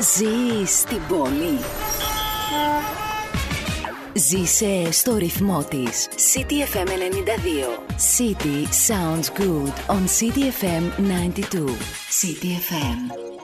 Ζεις στην πόλη. Ζήσε στο ρυθμό της. City FM 92. City sounds good on City FM 92. City FM.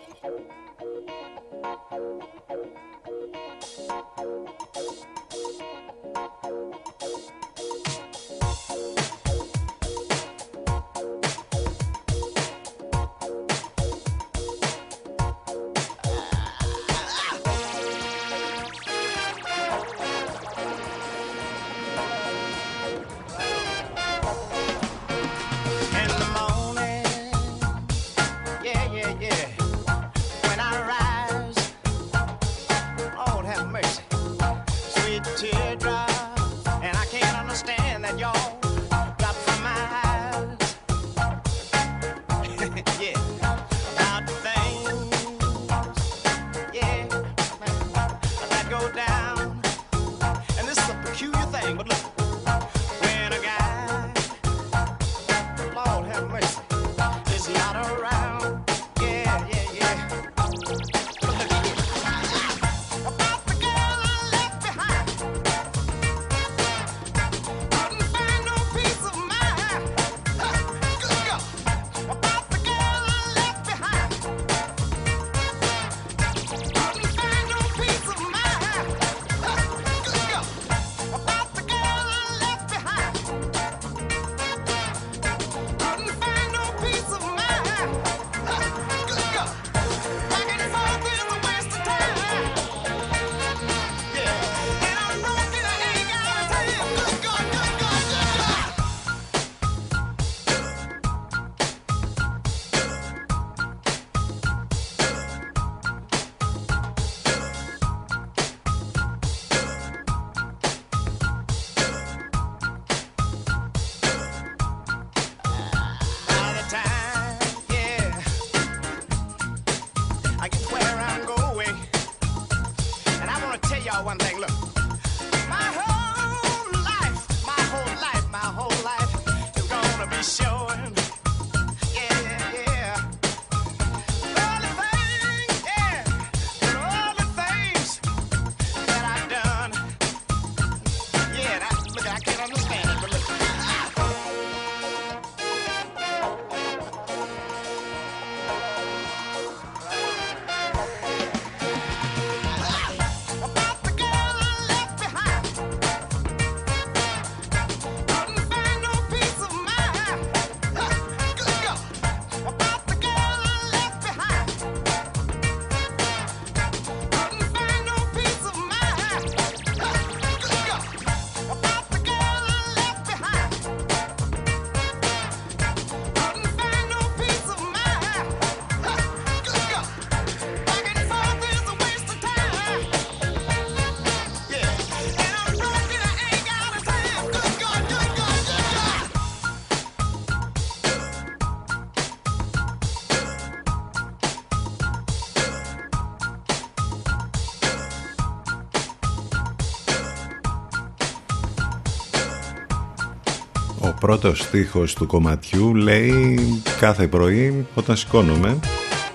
Πρώτος στίχος του κομματιού λέει κάθε πρωί όταν σηκώνομαι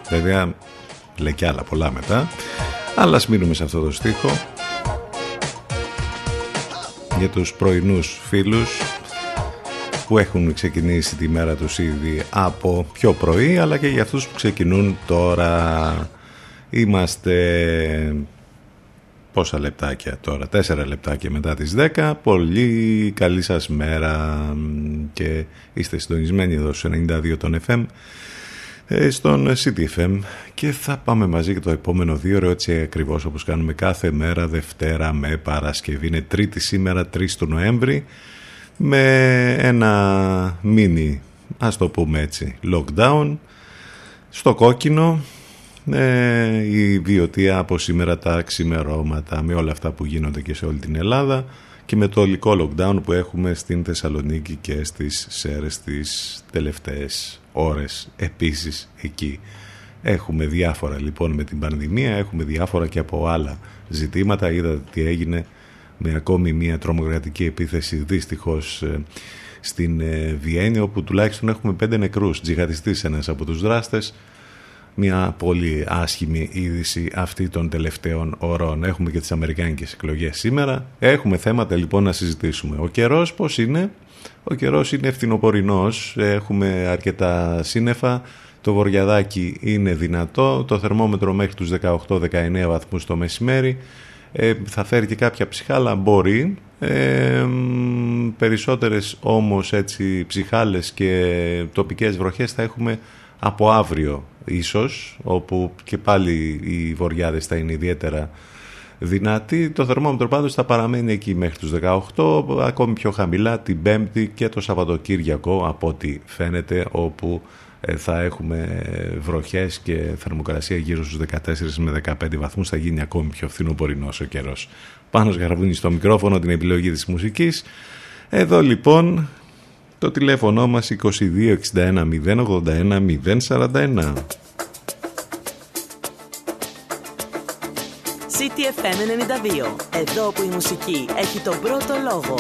βέβαια λέει και άλλα πολλά μετά αλλά ας μείνουμε σε αυτό το στίχο. Για τους πρωινούς φίλους που έχουν ξεκινήσει τη μέρα τους ήδη από πιο πρωί αλλά και για αυτούς που ξεκινούν τώρα. Είμαστε πόσα λεπτάκια τώρα, τέσσερα λεπτάκια μετά τις 10. Πολύ καλή σας μέρα. Και είστε συντονισμένοι εδώ στους 92 των FM ε, στον CTFM και θα πάμε μαζί και το επόμενο δύο ώρο έτσι ακριβώς όπως κάνουμε κάθε μέρα Δευτέρα με Παρασκευή. Είναι Τρίτη σήμερα 3 του Νοέμβρη με ένα μίνι ας το πούμε έτσι lockdown στο κόκκινο ε, η βιωτεία από σήμερα τα ξημερώματα με όλα αυτά που γίνονται και σε όλη την Ελλάδα και με το ολικό lockdown που έχουμε στην Θεσσαλονίκη και στις Σέρες τις τελευταίες ώρες επίσης εκεί. Έχουμε διάφορα λοιπόν με την πανδημία, έχουμε διάφορα και από άλλα ζητήματα. Είδατε τι έγινε με ακόμη μια τρομοκρατική επίθεση δυστυχώς ε, στην ε, Βιέννη όπου τουλάχιστον έχουμε πέντε νεκρούς. Τζιχατιστής ένας από τους δράστες μια πολύ άσχημη είδηση αυτή των τελευταίων ωρών. Έχουμε και τις αμερικάνικες εκλογές σήμερα. Έχουμε θέματα λοιπόν να συζητήσουμε. Ο καιρός πώς είναι; Ο καιρός είναι ευθυνοπορεινός. Έχουμε αρκετά σύννεφα. Το βοριαδάκι είναι δυνατό. Το θερμόμετρο μέχρι τους 18-19 βαθμούς το μεσημέρι. Ε, θα φέρει και κάποια ψυχάλα, μπορεί. Ε, περισσότερες όμως έτσι ψυχάλες και τοπικές βροχές θα έχουμε από αύριο ίσως, όπου και πάλι οι βοριάδες θα είναι ιδιαίτερα δυνατοί. Το θερμόμετρο πάντως θα παραμένει εκεί μέχρι τους 18, ακόμη πιο χαμηλά την Πέμπτη και το Σαββατοκύριακο από ό,τι φαίνεται, όπου ε, θα έχουμε βροχές και θερμοκρασία γύρω στους 14 με 15 βαθμούς θα γίνει ακόμη πιο φθινοπορεινός ο καιρός. Πάνω Γαραβούνι στο μικρόφωνο την επιλογή της μουσικής. Εδώ λοιπόν το τηλέφωνο μας 2261 081 041. CTFM 92. Εδώ που η μουσική έχει τον πρώτο λόγο.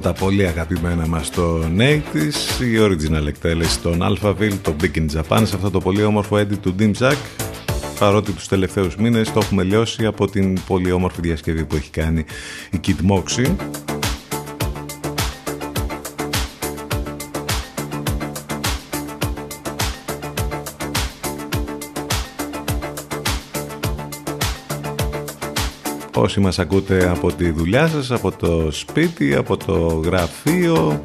Από τα πολύ αγαπημένα μας το της η original εκτέλεση των Alphaville, το Big in Japan σε αυτό το πολύ όμορφο edit του Dim Jack. Παρότι τους τελευταίους μήνες το έχουμε λιώσει από την πολύ όμορφη διασκευή που έχει κάνει η Kid Moxie όσοι μας ακούτε από τη δουλειά σας, από το σπίτι, από το γραφείο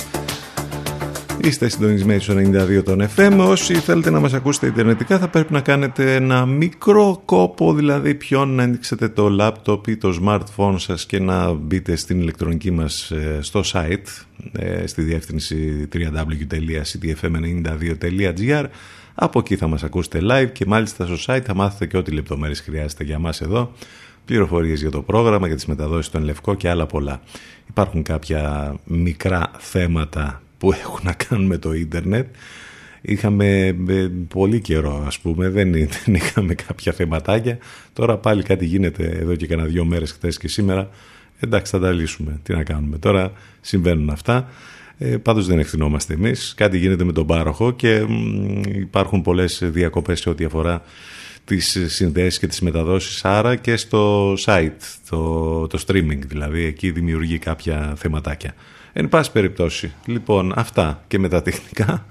Είστε συντονισμένοι στο 92 των FM. Όσοι θέλετε να μας ακούσετε ιντερνετικά θα πρέπει να κάνετε ένα μικρό κόπο, δηλαδή ποιον να ανοίξετε το λάπτοπ ή το smartphone σας και να μπείτε στην ηλεκτρονική μας ε, στο site ε, στη διεύθυνση www.ctfm92.gr Από εκεί θα μας ακούσετε live και μάλιστα στο site θα μάθετε και ό,τι λεπτομέρειες χρειάζεται για μας εδώ πληροφορίες για το πρόγραμμα, για τις μεταδόσεις στον Λευκό και άλλα πολλά. Υπάρχουν κάποια μικρά θέματα που έχουν να κάνουν με το ίντερνετ. Είχαμε ε, πολύ καιρό ας πούμε, δεν, δεν είχαμε κάποια θεματάκια. Τώρα πάλι κάτι γίνεται εδώ και κανένα δύο μέρες χθες και σήμερα. Εντάξει θα τα λύσουμε, τι να κάνουμε. Τώρα συμβαίνουν αυτά. Ε, πάντως δεν ευθυνόμαστε εμείς. Κάτι γίνεται με τον πάροχο και υπάρχουν πολλές διακοπές σε ό,τι αφορά τις συνδέσεις και τις μεταδόσεις άρα και στο site, το, το streaming δηλαδή εκεί δημιουργεί κάποια θεματάκια. Εν πάση περιπτώσει λοιπόν αυτά και με τα τεχνικά.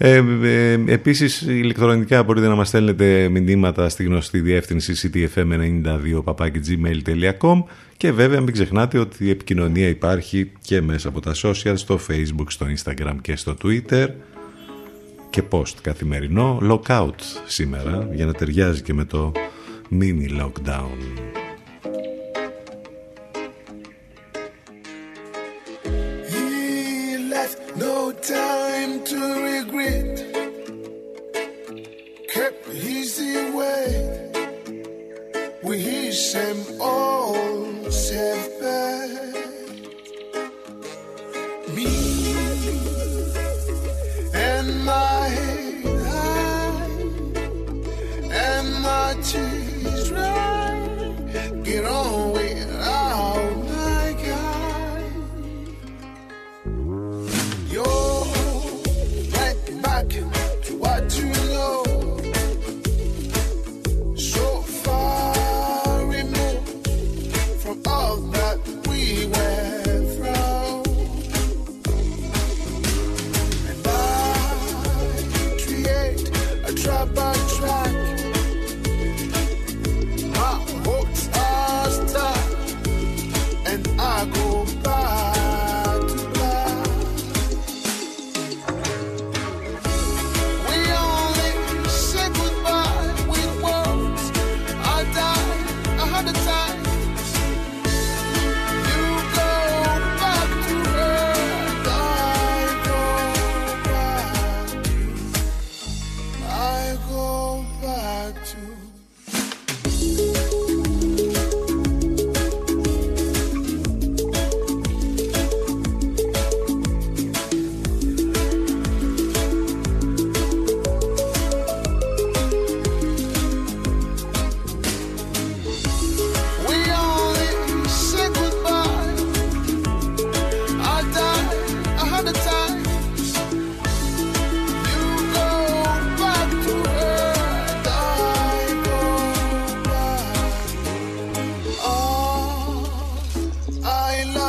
Ε, ε, επίσης ηλεκτρονικά μπορείτε να μας στέλνετε μηνύματα στη γνωστή διεύθυνση ctfm92 και βέβαια μην ξεχνάτε ότι η επικοινωνία υπάρχει και μέσα από τα social στο facebook, στο instagram και στο twitter και πώς καθημερινό. Lockout σήμερα για να ταιριάζει και με το mini lockdown.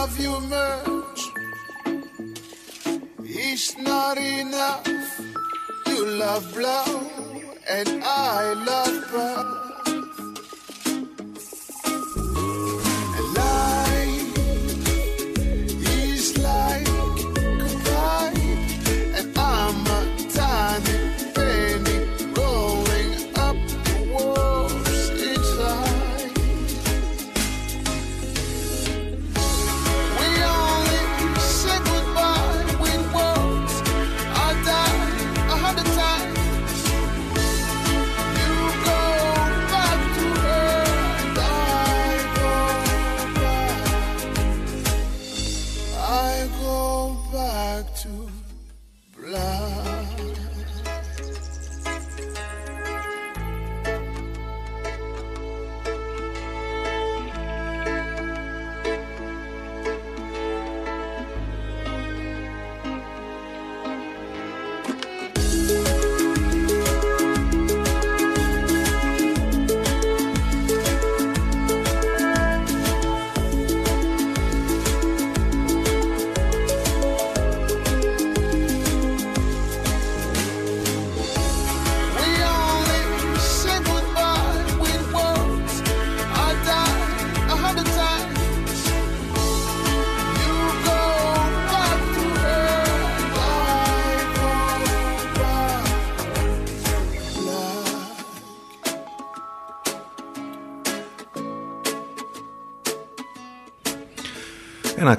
Love you much. It's not enough. You love blow, and I love birth.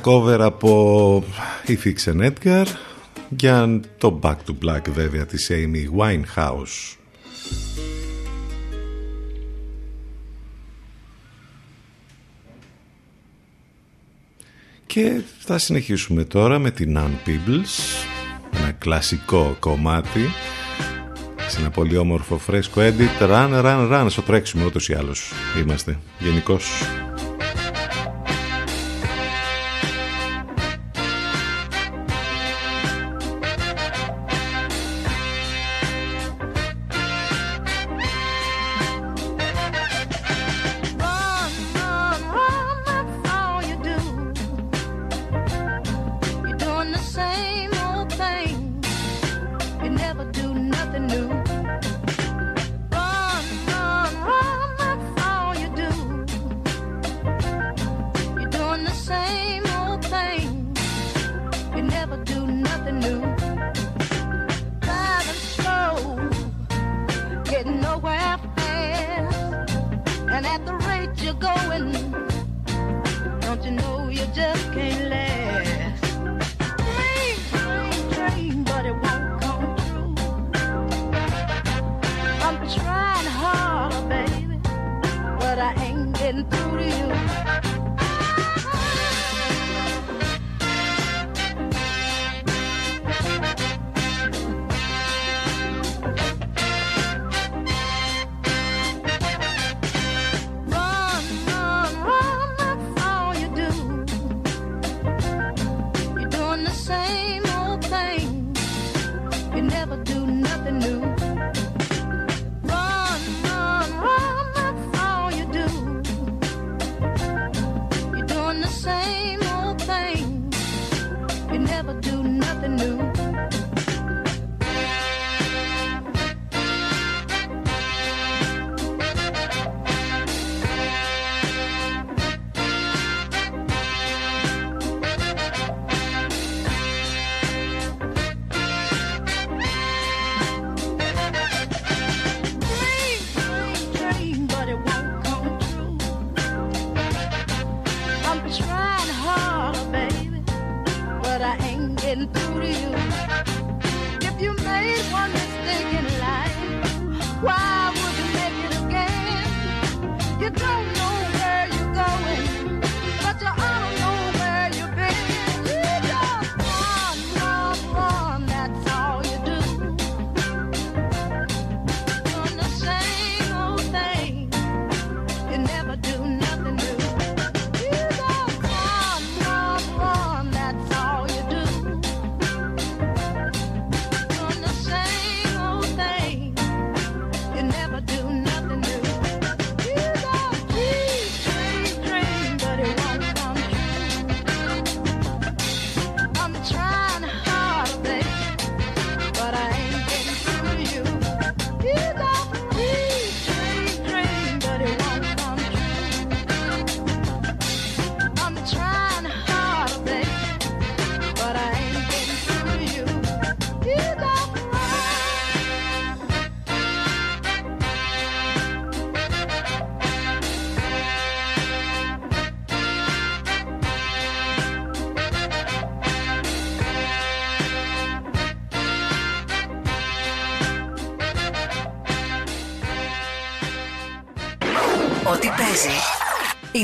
Ένα cover από η Fixen Edgar για το Back to Black βέβαια της Amy Winehouse. Και θα συνεχίσουμε τώρα με την Ann Peebles, ένα κλασικό κομμάτι σε ένα πολύ όμορφο φρέσκο edit run, run, run στο τρέξιμο ούτως ή άλλως είμαστε γενικώς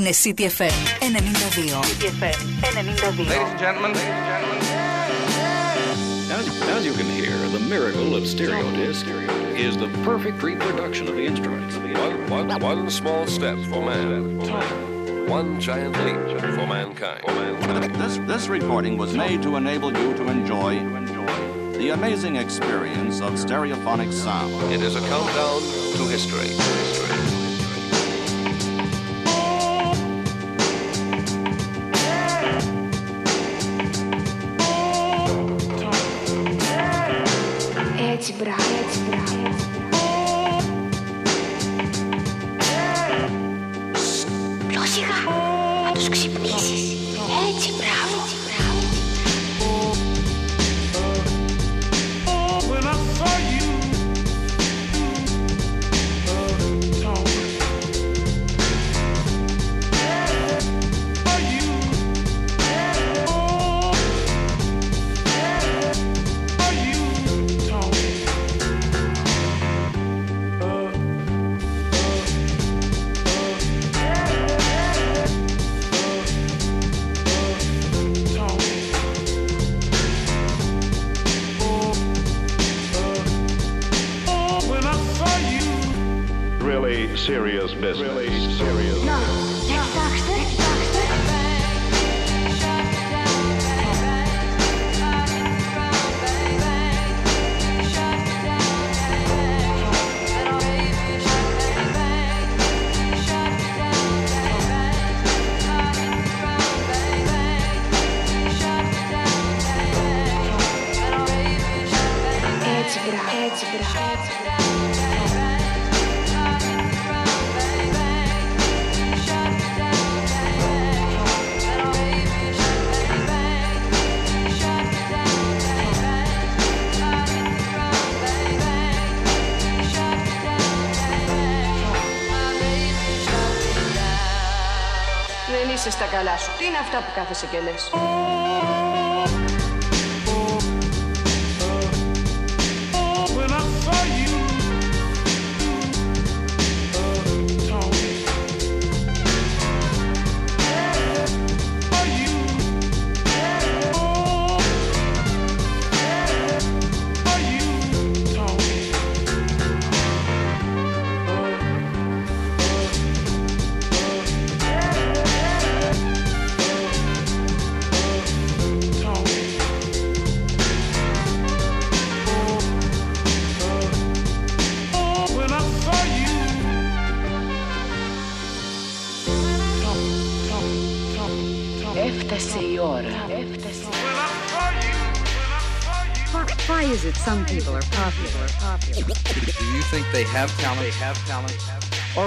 Είναι CTFM 92. CTFM 92. Ladies and gentlemen. As, as you can hear, the miracle of stereo disc is the perfect reproduction of the instruments. One, one, one small step for man. One giant leap for mankind. This, this recording was made to enable you to enjoy the amazing experience of stereophonic sound. It is a countdown to history. Serious business. Really serious. Να, αυτά που κάθεσαι και λες.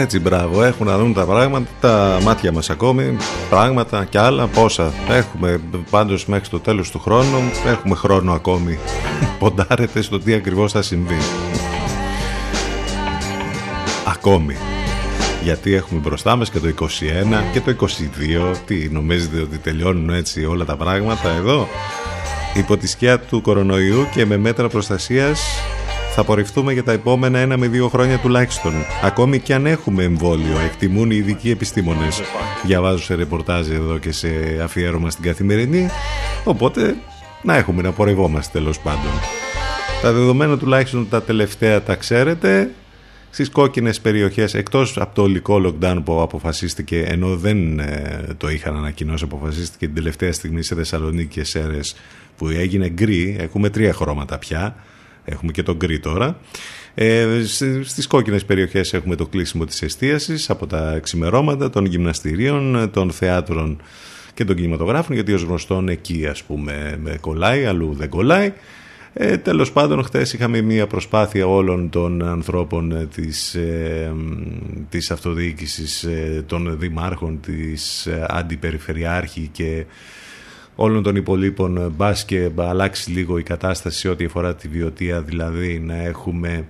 έτσι μπράβο. Έτσι, μπράβο. Έχουν να δουν τα πράγματα, τα μάτια μας ακόμη, πράγματα και άλλα. Πόσα έχουμε πάντως μέχρι το τέλος του χρόνου. Έχουμε χρόνο ακόμη. Ποντάρετε στο τι ακριβώς θα συμβεί. Ακόμη. Γιατί έχουμε μπροστά μας και το 21 και το 22. Τι νομίζετε ότι τελειώνουν έτσι όλα τα πράγματα εδώ; Υπό τη σκιά του κορονοϊού και με μέτρα προστασίας θα απορριφθούμε για τα επόμενα ένα με δύο χρόνια τουλάχιστον. Ακόμη και αν έχουμε εμβόλιο, εκτιμούν οι ειδικοί επιστήμονες. Διαβάζω σε ρεπορτάζ εδώ και σε αφιέρωμα στην καθημερινή. Οπότε να έχουμε να πορευόμαστε τέλος πάντων. Τα δεδομένα τουλάχιστον τα τελευταία τα ξέρετε. Στις κόκκινες περιοχές, εκτός από το ολικό lockdown που αποφασίστηκε, ενώ δεν ε, το είχαν ανακοινώσει, αποφασίστηκε την τελευταία στιγμή σε Θεσσαλονίκη και Σέρες που έγινε γκρι, έχουμε τρία χρώματα πια, έχουμε και το γκρι τώρα. Ε, σ- στις κόκκινες περιοχές έχουμε το κλείσιμο της εστίασης από τα ξημερώματα των γυμναστηρίων, των θεάτρων και των κινηματογράφων, γιατί ως γνωστόν εκεί ας πούμε με κολλάει, αλλού δεν κολλάει. Ε, τέλος πάντων, χτες είχαμε μια προσπάθεια όλων των ανθρώπων ε, της, ε, μ, της αυτοδιοίκησης, ε, των δημάρχων, της ε, αντιπεριφερειάρχη και όλων των υπολείπων ε, μπας και αλλάξει λίγο η κατάσταση σε ό,τι αφορά τη βιωτεία, δηλαδή να έχουμε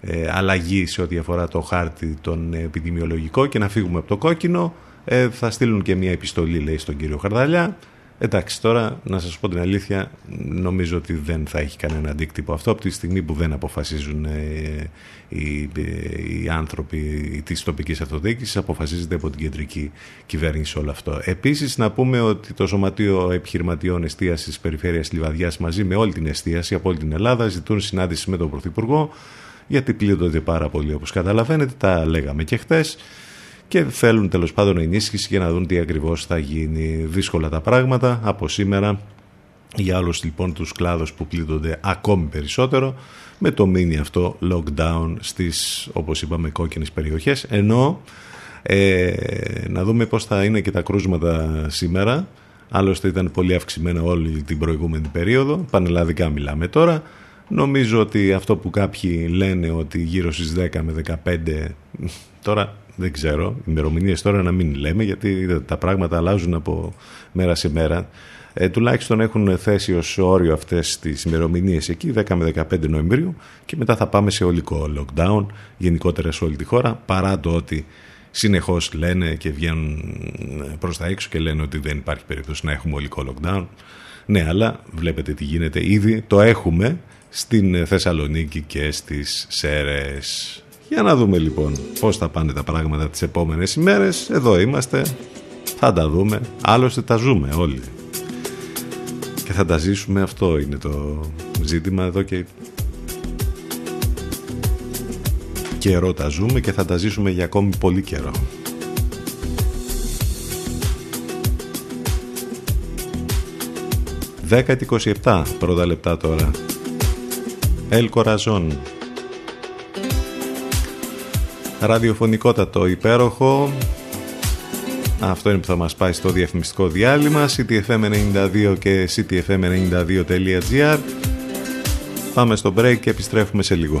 ε, αλλαγή σε ό,τι αφορά το χάρτη τον επιδημιολογικό και να φύγουμε από το κόκκινο. Ε, θα στείλουν και μια επιστολή, λέει, στον κύριο Χαρδαλιά. Εντάξει, τώρα να σας πω την αλήθεια, νομίζω ότι δεν θα έχει κανένα αντίκτυπο αυτό από τη στιγμή που δεν αποφασίζουν ε, οι, ε, οι άνθρωποι της τοπικής αυτοδιοίκησης, αποφασίζεται από την κεντρική κυβέρνηση όλο αυτό. Επίσης να πούμε ότι το Σωματείο Επιχειρηματιών Εστίασης της Περιφέρειας Λιβαδιάς μαζί με όλη την εστίαση από όλη την Ελλάδα ζητούν συνάντηση με τον Πρωθυπουργό γιατί πλήττονται πάρα πολύ όπως καταλαβαίνετε, τα λέγαμε και χθες και θέλουν τέλος πάντων ενίσχυση για να δουν τι ακριβώς θα γίνει. Δύσκολα τα πράγματα από σήμερα. Για άλλους λοιπόν τους κλάδους που πλήττονται ακόμη περισσότερο με το μήνυ αυτό lockdown στις όπως είπαμε κόκκινες περιοχές. Ενώ ε, να δούμε πώς θα είναι και τα κρούσματα σήμερα. Άλλωστε ήταν πολύ αυξημένα όλη την προηγούμενη περίοδο. Πανελλαδικά μιλάμε τώρα. Νομίζω ότι αυτό που κάποιοι λένε ότι γύρω στις 10 με 15 τώρα δεν ξέρω, ημερομηνίες τώρα να μην λέμε γιατί τα πράγματα αλλάζουν από μέρα σε μέρα. Ε, τουλάχιστον έχουν θέσει ως όριο αυτές τις ημερομηνίες εκεί 10 με 15 Νοεμβρίου και μετά θα πάμε σε ολικό lockdown γενικότερα σε όλη τη χώρα παρά το ότι συνεχώς λένε και βγαίνουν προς τα έξω και λένε ότι δεν υπάρχει περίπτωση να έχουμε ολικό lockdown. Ναι αλλά βλέπετε τι γίνεται ήδη. Το έχουμε στην Θεσσαλονίκη και στις Σέρες για να δούμε λοιπόν πώς θα πάνε τα πράγματα τις επόμενες ημέρες εδώ είμαστε θα τα δούμε άλλωστε τα ζούμε όλοι και θα τα ζήσουμε αυτό είναι το ζήτημα εδώ και καιρό τα ζούμε και θα τα ζήσουμε για ακόμη πολύ καιρό. 10-27 πρώτα λεπτά τώρα. Ελ Κοραζόν. Ραδιοφωνικότατο υπέροχο. Αυτό είναι που θα μας πάει στο διαφημιστικό διάλειμμα. CTFM92 και CTFM92.gr Πάμε στο break και επιστρέφουμε σε λίγο.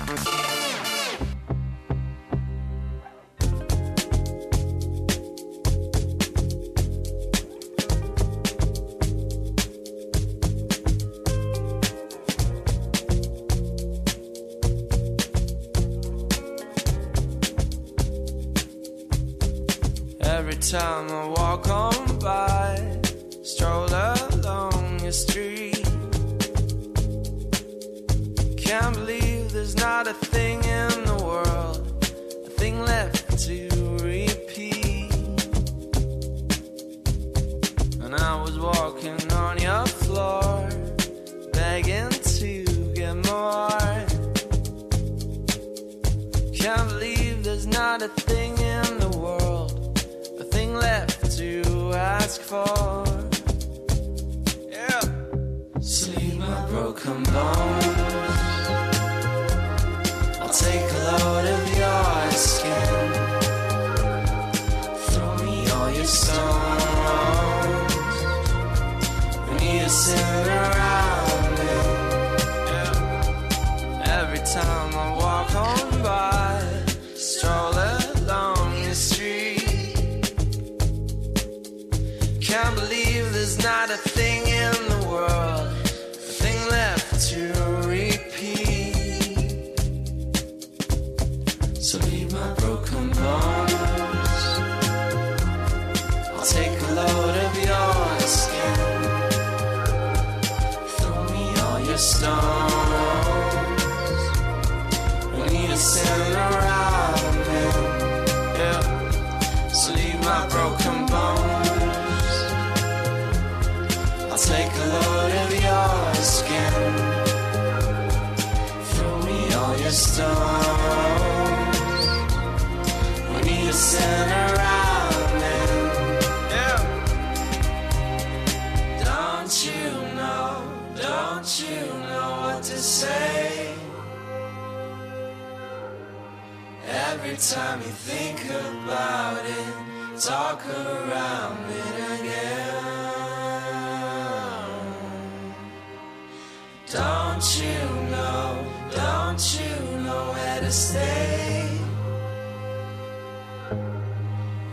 Don't you know? Don't you know where to stay?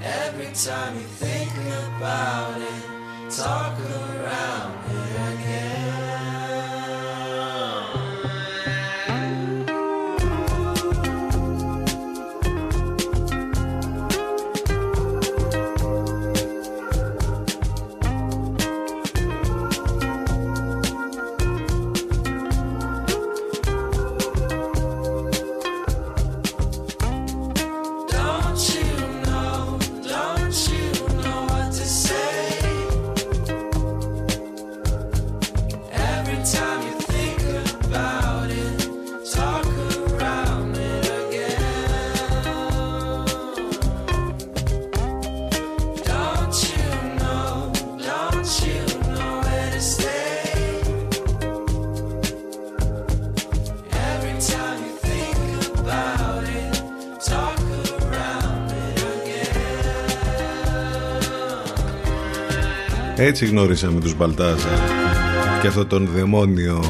Every time you think about it, talk around Έτσι γνώρισαμε τους Μπαλτάζα και αυτό τον δαιμόνιο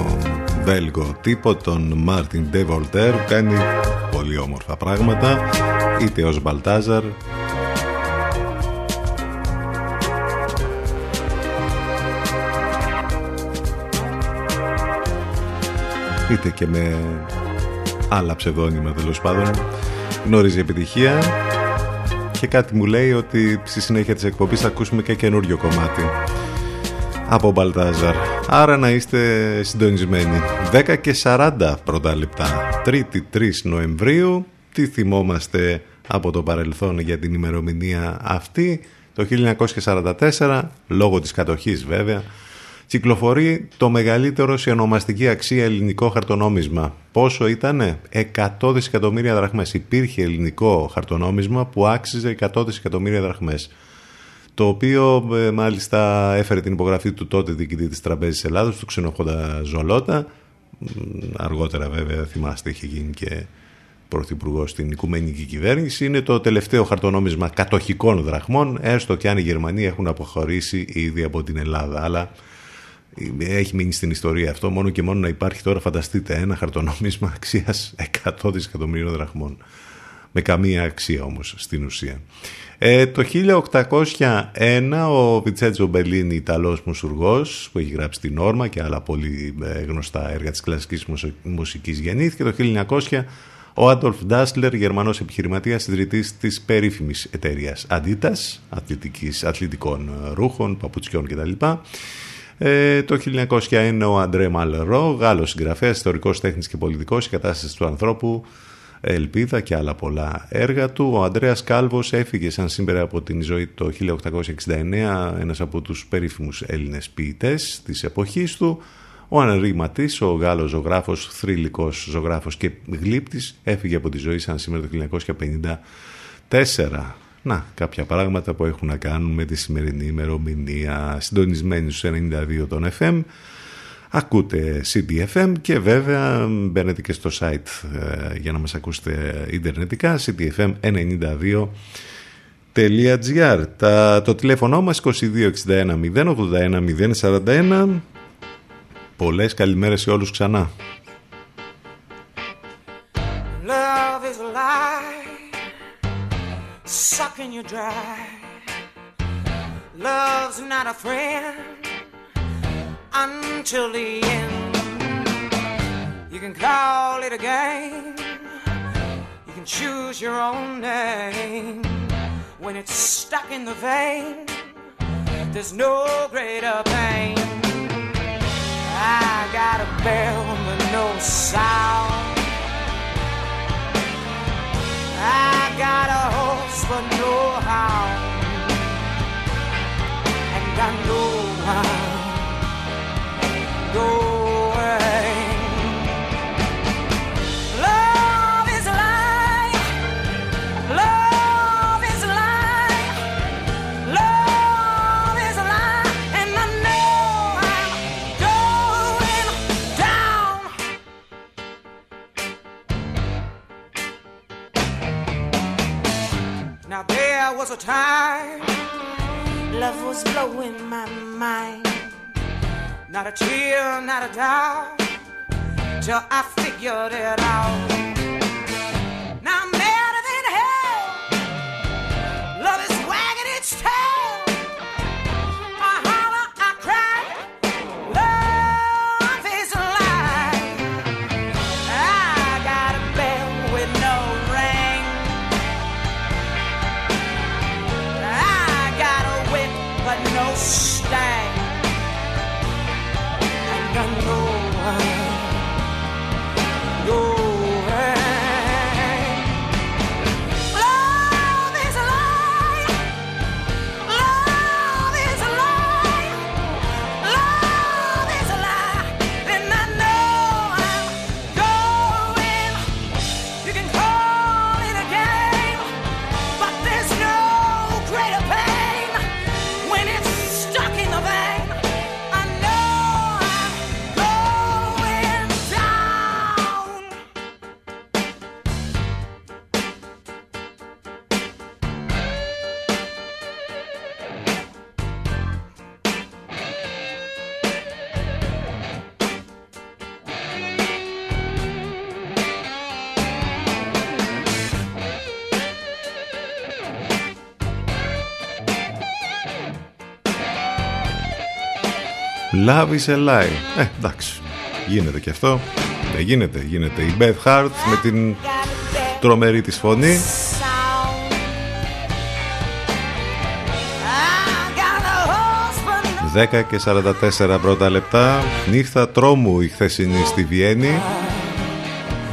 Βέλγο τύπο, τον Μάρτιν Ντε Βολτέρ που κάνει πολύ όμορφα πράγματα είτε ως Μπαλτάζαρ. Είτε και με άλλα ψευδόνυμα τέλος πάντων. Γνώριζε επιτυχία και κάτι μου λέει ότι στη συνέχεια της εκπομπής θα ακούσουμε και καινούριο κομμάτι από Μπαλτάζαρ. Άρα να είστε συντονισμένοι. 10 και 40 πρώτα λεπτά. 3η 3 Νοεμβρίου. Τι θυμόμαστε από το παρελθόν για την ημερομηνία αυτή; Το 1944, λόγω της κατοχής βέβαια, Κυκλοφορεί το μεγαλύτερο σε ονομαστική αξία ελληνικό χαρτονόμισμα. Πόσο ήτανε; 100 δισεκατομμύρια δραχμές. Υπήρχε ελληνικό χαρτονόμισμα που άξιζε 100 δισεκατομμύρια δραχμές. Το οποίο ε, μάλιστα έφερε την υπογραφή του τότε διοικητή της Τραπέζης Ελλάδος, του Ξενοχόντα Ζολότα. Αργότερα βέβαια θυμάστε είχε γίνει και πρωθυπουργός στην οικουμενική κυβέρνηση. Είναι το τελευταίο χαρτονόμισμα κατοχικών δραχμών, έστω και αν οι Γερμανοί έχουν αποχωρήσει ήδη από την Ελλάδα. Αλλά έχει μείνει στην ιστορία αυτό μόνο και μόνο να υπάρχει τώρα φανταστείτε ένα χαρτονόμισμα αξίας 100 δισεκατομμύριων δραχμών. Με καμία αξία όμως στην ουσία. Ε, το 1801 ο Βιτσέτζο Μπελίνη Ιταλός μουσουργός που έχει γράψει την Όρμα και άλλα πολύ ε, γνωστά έργα της κλασικής μουσικής γεννήθηκε το 1900 ο Άντολφ Ντάσλερ, Γερμανός επιχειρηματίας, ιδρυτής της περίφημης εταιρείας Αντίτας, αθλητικών ρούχων, παπουτσιών κτλ. Ε, το 1901 ο Αντρέ Μαλερό, Γάλλος συγγραφέας, ιστορικός τέχνης και πολιτικός, η κατάσταση του ανθρώπου, Ελπίδα και άλλα πολλά έργα του. Ο Ανδρέας Κάλβος έφυγε σαν σήμερα από την ζωή το 1869, ένας από τους περίφημους Έλληνες ποιητές της εποχής του. Ο Ανρή Ματής, ο Γάλλος ζωγράφος, θρηλυκός ζωγράφος και γλύπτης, έφυγε από τη ζωή σαν σήμερα το 1954. Να, κάποια πράγματα που έχουν να κάνουν με τη σημερινή ημερομηνία. Συντονισμένη στους 92 των FM. Ακούτε CDFM και βέβαια μπαίνετε και στο site ε, για να μας ακούσετε ιντερνετικά cdfm92.gr Το τηλέφωνο μας 2261 081 041 Πολλές καλημέρες σε όλους ξανά. Love is a lie, sucking you dry. Love's not a friend until the end. You can call it a game, you can choose your own name. When it's stuck in the vein, there's no greater pain. I got a bell but no sound. I got a horse but no hound. And I know I'm going. Love there was a time love was blowing my mind. Not a tear, not a doubt, till I figured it out. Now Love is a lie. Ε, εντάξει. Γίνεται και αυτό. Δεν γίνεται, γίνεται. Η Beth Hart με την τρομερή της φωνή. 10 και 44 πρώτα λεπτά. Νύχτα τρόμου η χθεσινή στη Βιέννη.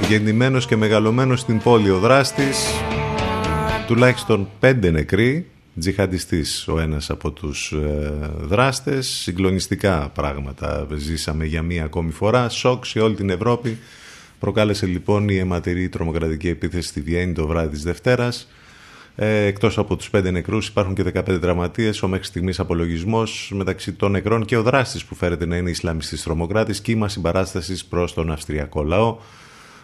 Γεννημένος και μεγαλωμένος στην πόλη ο δράστης. Τουλάχιστον 5 νεκροί. Τζιχαντιστής ο ένας από τους ε, δράστες. Συγκλονιστικά πράγματα ζήσαμε για μία ακόμη φορά. Σοκ σε όλη την Ευρώπη. Προκάλεσε λοιπόν η αιματηρή τρομοκρατική επίθεση στη Βιέννη το βράδυ της Δευτέρας. Ε, εκτός από τους πέντε νεκρούς υπάρχουν και 15 τραυματίες. Ο μέχρι στιγμής απολογισμός μεταξύ των νεκρών και ο δράστης που φέρεται να είναι Ισλαμιστής τρομοκράτης κύμα συμπαράστασης προς τον Αυστριακό λαό.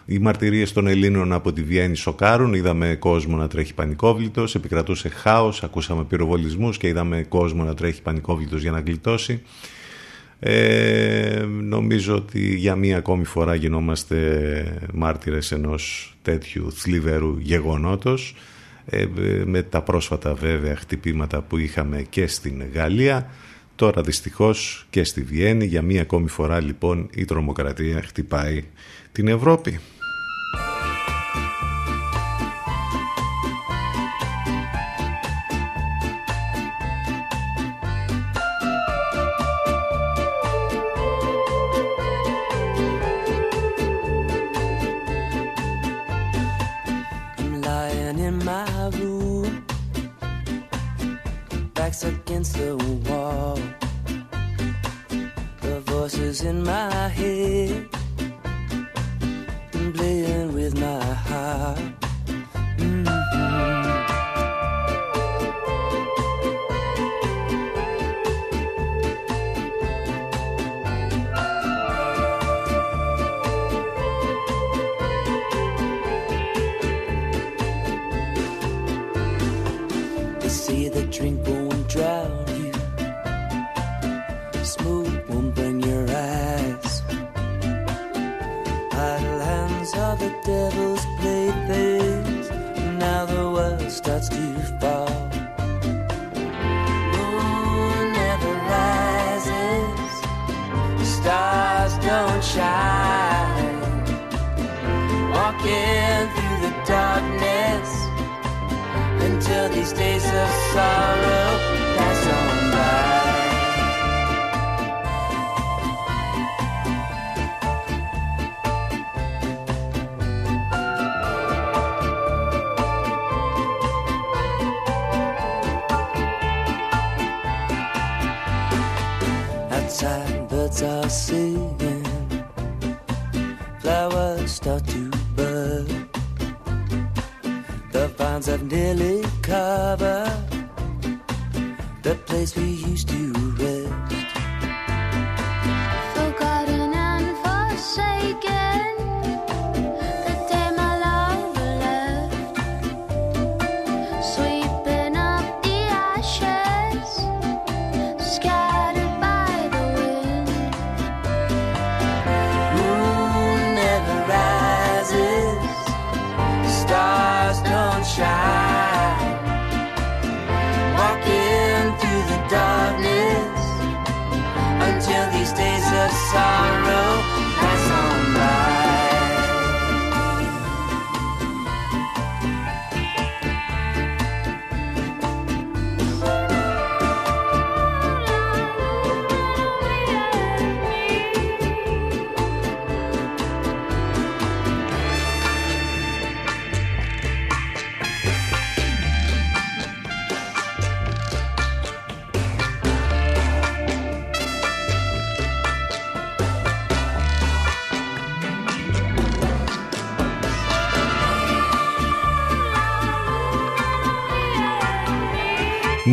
Οι μαρτυρίες των Ελλήνων από τη Βιέννη σοκάρουν. Είδαμε κόσμο να τρέχει πανικόβλητος, επικρατούσε χάος, ακούσαμε πυροβολισμούς και είδαμε κόσμο να τρέχει πανικόβλητος για να γλιτώσει. Ε, νομίζω ότι για μία ακόμη φορά γινόμαστε μάρτυρες ενός τέτοιου θλιβερού γεγονότος ε, με τα πρόσφατα βέβαια χτυπήματα που είχαμε και στην Γαλλία τώρα δυστυχώς και στη Βιέννη για μία ακόμη φορά λοιπόν η τρομοκρατία χτυπάει την Ευρώπη.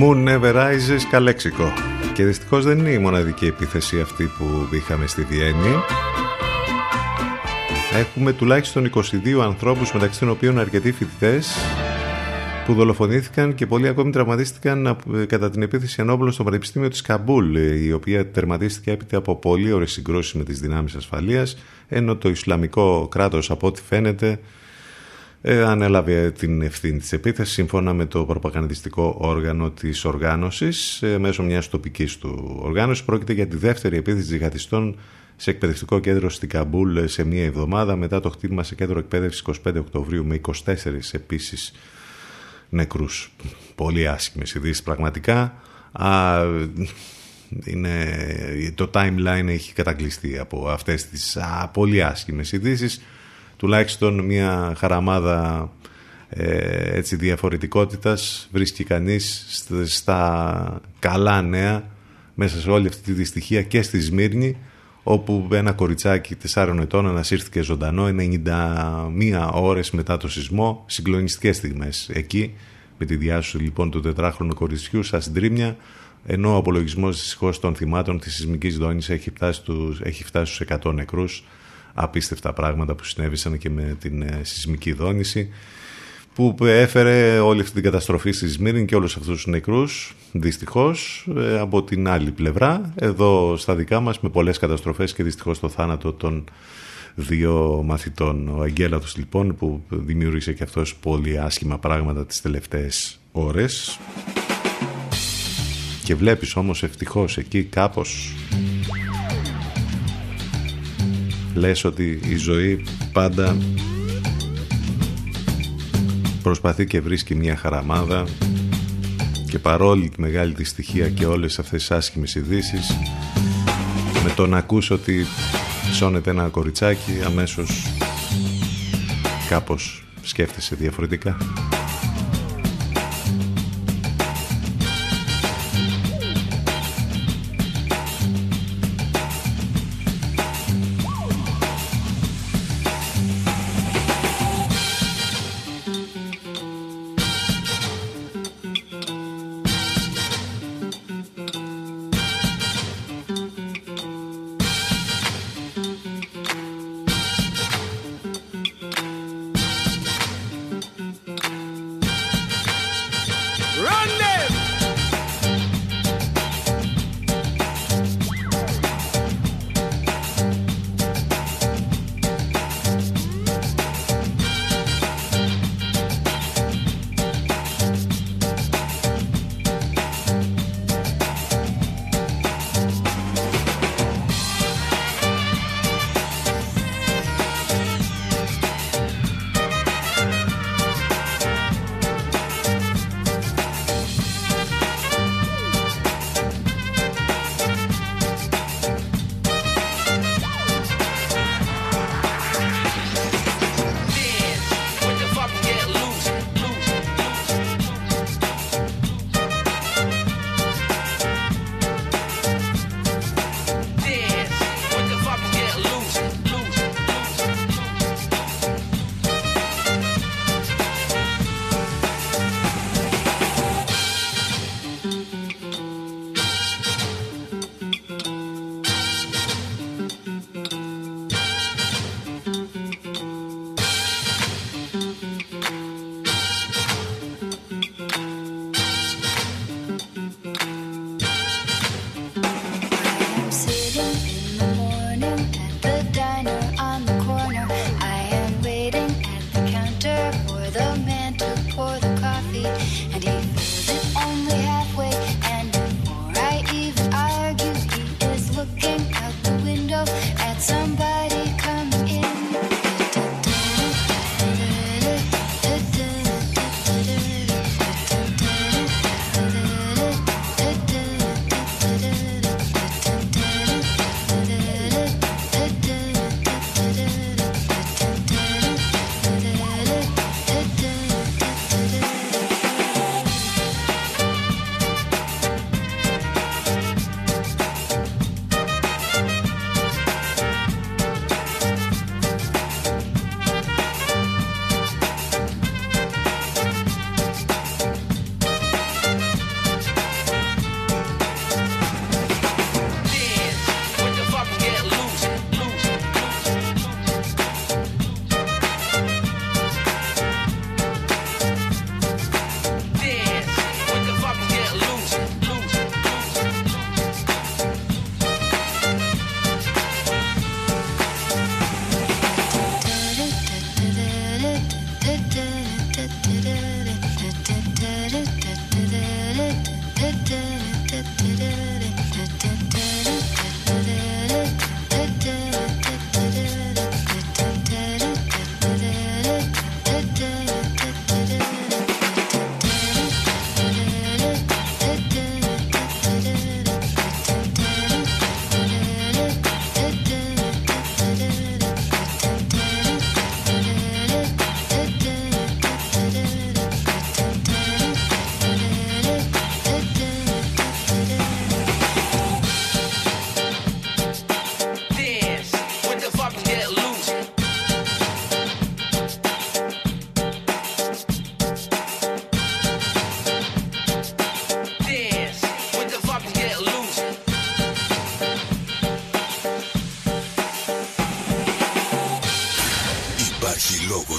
Moon Never Rises καλέξικο. Και δυστυχώς δεν είναι η μοναδική επίθεση αυτή που είχαμε στη Βιέννη. Έχουμε τουλάχιστον 22 ανθρώπους μεταξύ των οποίων αρκετοί φοιτητές που δολοφονήθηκαν και πολλοί ακόμη τραυματίστηκαν ε, κατά την επίθεση ενόπλων στο Πανεπιστήμιο της Καμπούλ ε, η οποία τερματίστηκε έπειτα από πολύ ώρες συγκρούσεις με τις δυνάμεις ασφαλείας ενώ το Ισλαμικό κράτος από ό,τι φαίνεται ε, ανέλαβε την ευθύνη της επίθεσης σύμφωνα με το προπαγανδιστικό όργανο της οργάνωσης ε, μέσω μιας τοπικής του οργάνωσης. Πρόκειται για τη δεύτερη επίθεση τζιχατιστών σε εκπαιδευτικό κέντρο στην Καμπούλ ε, σε μία εβδομάδα μετά το χτύπημα σε κέντρο εκπαίδευσης 25 Οκτωβρίου με 24 επίσης νεκρούς. Πολύ άσχημες ειδήσεις πραγματικά. Α, είναι, το timeline έχει κατακλειστεί από αυτές τις α, πολύ άσχημες ειδήσεις. Τουλάχιστον μια χαραμάδα ε, έτσι διαφορετικότητας. Βρίσκει κανείς στα καλά νέα μέσα σε όλη αυτή τη δυστυχία και στη Σμύρνη όπου ένα κοριτσάκι 4 ετών ανασύρθηκε ζωντανό 91 ώρες μετά το σεισμό συγκλονιστικές στιγμές εκεί. Με τη διάσωση λοιπόν του τετράχρονου κοριτσιού στα συντρίμια ενώ ο απολογισμός δυστυχώς των θυμάτων της σεισμικής δόνης έχει φτάσει, τους, έχει φτάσει στους 100 νεκρούς απίστευτα πράγματα που συνέβησαν και με την ε, σεισμική δόνηση που έφερε όλη αυτή την καταστροφή στη Σμύρνη και όλους αυτούς τους νεκρούς δυστυχώς ε, από την άλλη πλευρά. Εδώ στα δικά μας με πολλές καταστροφές και δυστυχώς το θάνατο των δύο μαθητών. Ο Αγγέλατος λοιπόν που δημιούργησε και αυτός πολύ άσχημα πράγματα τις τελευταίες ώρες. Και βλέπεις όμως ευτυχώς εκεί κάπως λες ότι η ζωή πάντα προσπαθεί και βρίσκει μια χαραμάδα και παρόλη τη μεγάλη δυστυχία και όλες αυτές τις άσχημες ειδήσεις, με το να ακούς ότι σώνεται ένα κοριτσάκι αμέσως κάπως σκέφτεσαι διαφορετικά.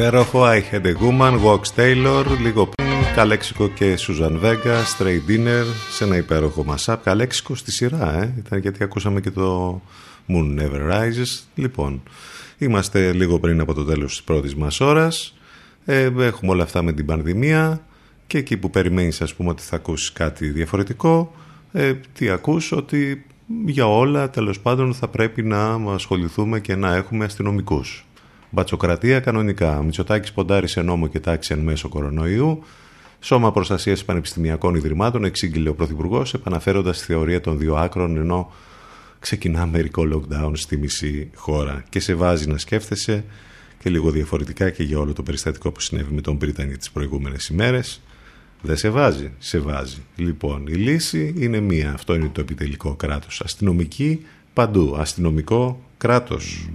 Υπέροχο I Had a Woman, Wax Taylor, λίγο πριν, Καλέξικο και Susan Vega, Stray Dinner, σε ένα υπέροχο mashup. Καλέξικο στη σειρά, ε. Ήταν γιατί ακούσαμε και το Moon Never Rises. Λοιπόν, είμαστε λίγο πριν από το τέλος της πρώτης μας ώρας. Ε, έχουμε όλα αυτά με την πανδημία και εκεί που περιμένεις ας πούμε ότι θα ακούσεις κάτι διαφορετικό, ε, τι ακούς, ότι για όλα τέλος πάντων θα πρέπει να ασχοληθούμε και να έχουμε αστυνομικούς. Μπατσοκρατία κανονικά. Μητσοτάκης ποντάρει σε νόμο και τάξη εν μέσω κορονοϊού. Σώμα Προστασίας Πανεπιστημιακών Ιδρυμάτων εξήγηλε ο Πρωθυπουργός, επαναφέροντας τη θεωρία των δύο άκρων, ενώ ξεκινά μερικό lockdown στη μισή χώρα. Και σε βάζει να σκέφτεσαι και λίγο διαφορετικά και για όλο το περιστατικό που συνέβη με τον Πρίτανη τις προηγούμενες ημέρες. Δεν σε βάζει, σε βάζει. Λοιπόν, η λύση είναι μία. Αυτό είναι το επιτελικό κράτος. Αστυνομική παντού. Αστυνομικό κράτος.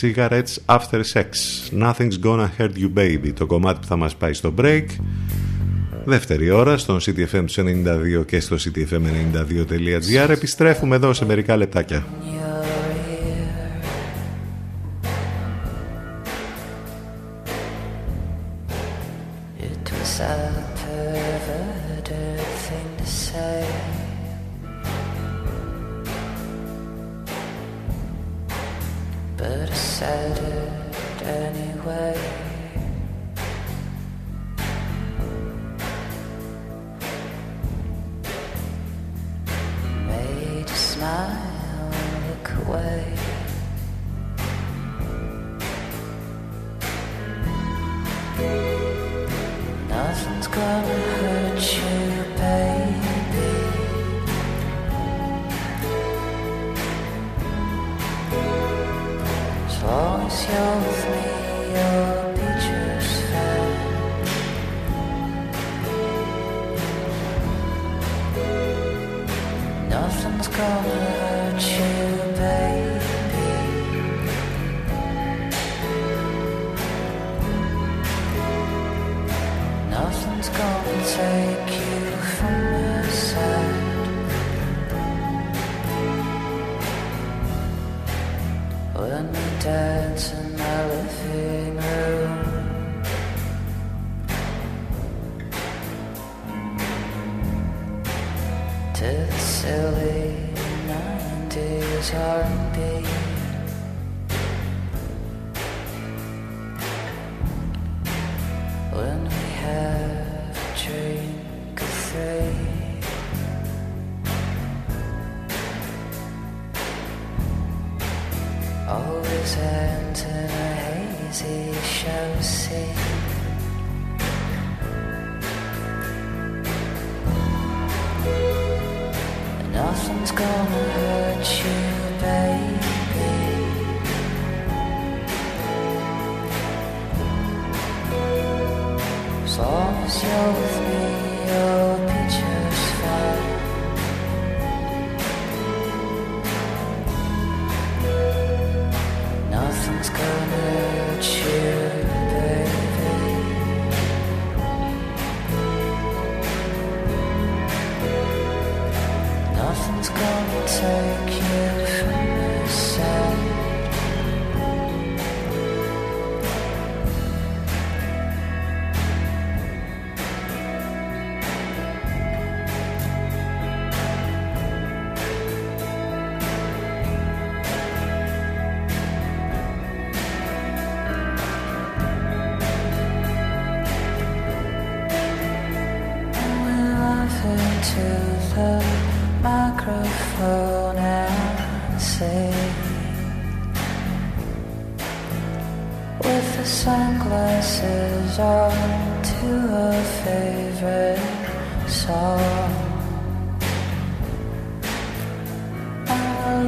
Cigarettes After Sex. Nothing's Gonna Hurt You Baby. Το κομμάτι που θα μας πάει στο break. Δεύτερη ώρα στον CTFM 92 και στο ctfm92.gr Επιστρέφουμε εδώ σε μερικά λεπτάκια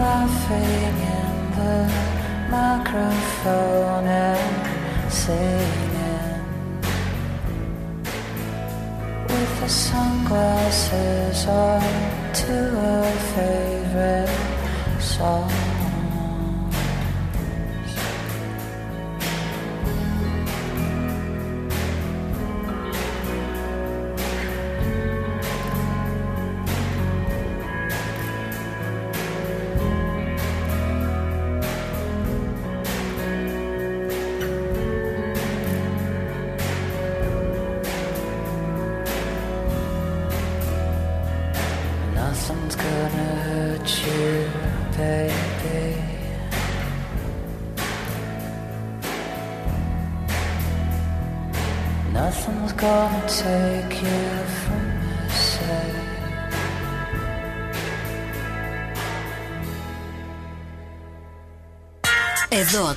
laughing in the microphone and singing with the sunglasses on to a favorite song.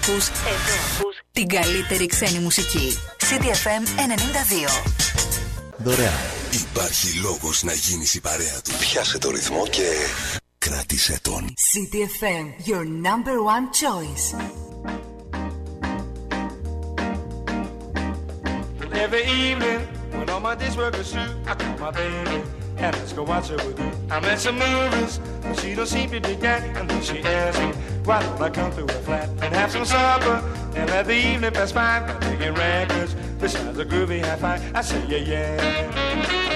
Ακούς, Εδώ ακούς την καλύτερη ξένη μουσική. CDFM 92. Δωρεάν. Υπάρχει λόγος να γίνεις η παρέα του. Πιάσε το ρυθμό και κράτησε τον. CDFM, your number one choice. Every evening, when all my days work is through, I call my baby and let's go watch her with you. I'm at some movies, but she don't seem to be getting. And then she asks me, why don't I come to her flat and have some supper and let the evening pass by? By taking records besides a groovy high five. I say yeah yeah,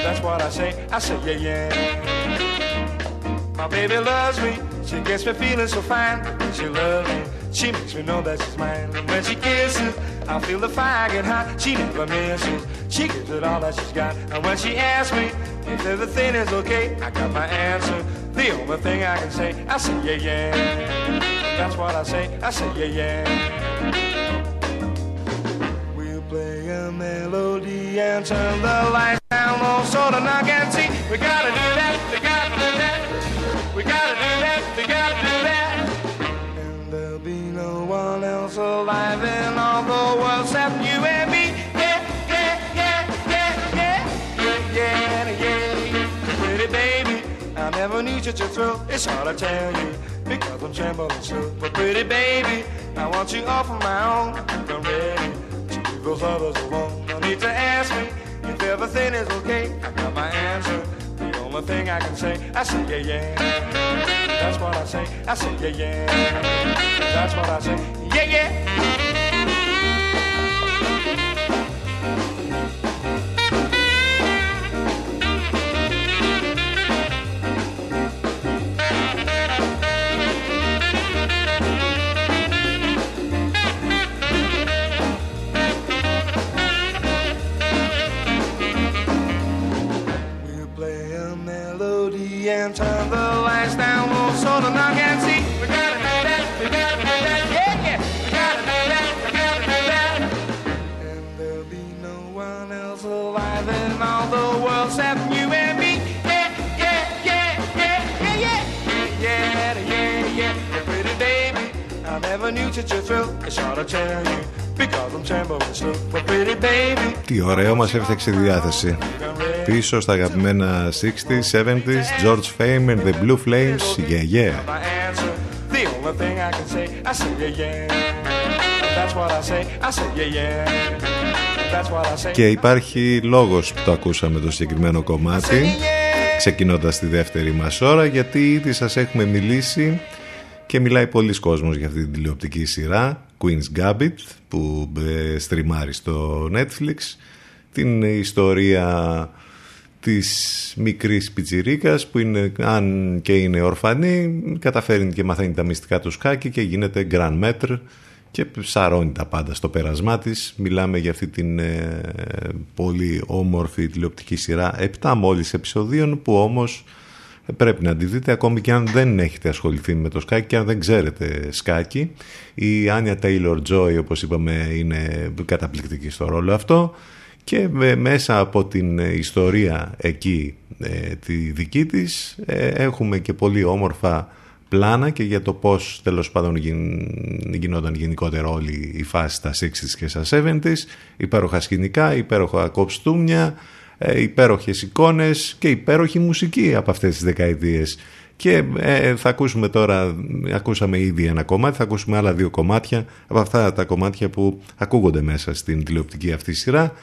that's what I say. I say yeah yeah. My baby loves me, she gets me feeling so fine. She loves me, she makes me know that she's mine. And when she kisses, I feel the fire get hot. She never misses, she gives it all that she's got. And when she asks me if everything is okay, I got my answer. The only thing I can say, I say yeah yeah. That's what I say, I say yeah yeah. We'll play a melody and turn the lights down low so the knock can see. We gotta do that, we gotta do that. We gotta do that, we gotta do that. And there'll be no one else alive in all the world except you and me. Yeah, yeah, yeah, yeah, yeah, yeah, yeah. Pretty baby, I never knew such a thrill. It's hard to tell you because I'm trembling still. But pretty baby, I want you all for my own. I'm ready to leave those others alone. No need to ask me if everything is okay. I got my answer. The only thing I can say, I say yeah yeah. That's what I say. I say yeah yeah. That's what I say. Yeah yeah. and turn the lights down. Low so the night can see. Me. Pretty baby, I never knew such a thrill. To tell you. Τι ωραία μας έφτιαξε η διάθεση. Yeah. That's what I say, I say yeah yeah. That's what I say. Και υπάρχει λόγος που το ακούσαμε το συγκεκριμένο κομμάτι ξεκινώντας τη δεύτερη μας ώρα γιατί ήδη σας έχουμε μιλήσει και μιλάει πολλοί κόσμος για αυτή την τηλεοπτική σειρά Queen's Gambit που ε, στριμάρει στο Netflix την ιστορία της μικρής πιτσιρίκας που είναι, αν και είναι ορφανή καταφέρει και μαθαίνει τα μυστικά του σκάκι και γίνεται Grand Maître και σαρώνει τα πάντα στο πέρασμά της. Μιλάμε για αυτή την ε, πολύ όμορφη τηλεοπτική σειρά 7 μόλις επεισοδίων που όμως πρέπει να τη δείτε ακόμη και αν δεν έχετε ασχοληθεί με το σκάκι και αν δεν ξέρετε σκάκι. Η Άνια Τέιλορ Τζόι όπως είπαμε είναι καταπληκτική στο ρόλο αυτό και μέσα από την ιστορία εκεί ε, τη δική της ε, έχουμε και πολύ όμορφα πλάνα και για το πώς τέλος πάντων γινόταν γενικότερα όλη η φάση στα 60s και στα 70s υπέροχα σκηνικά, υπέροχα κοψτούμια ε, υπέροχες εικόνες και υπέροχη μουσική από αυτές τις δεκαετίες. Και ε, θα ακούσουμε τώρα, ακούσαμε ήδη ένα κομμάτι, θα ακούσουμε άλλα δύο κομμάτια από αυτά τα κομμάτια που ακούγονται μέσα στην τηλεοπτική αυτή σειρά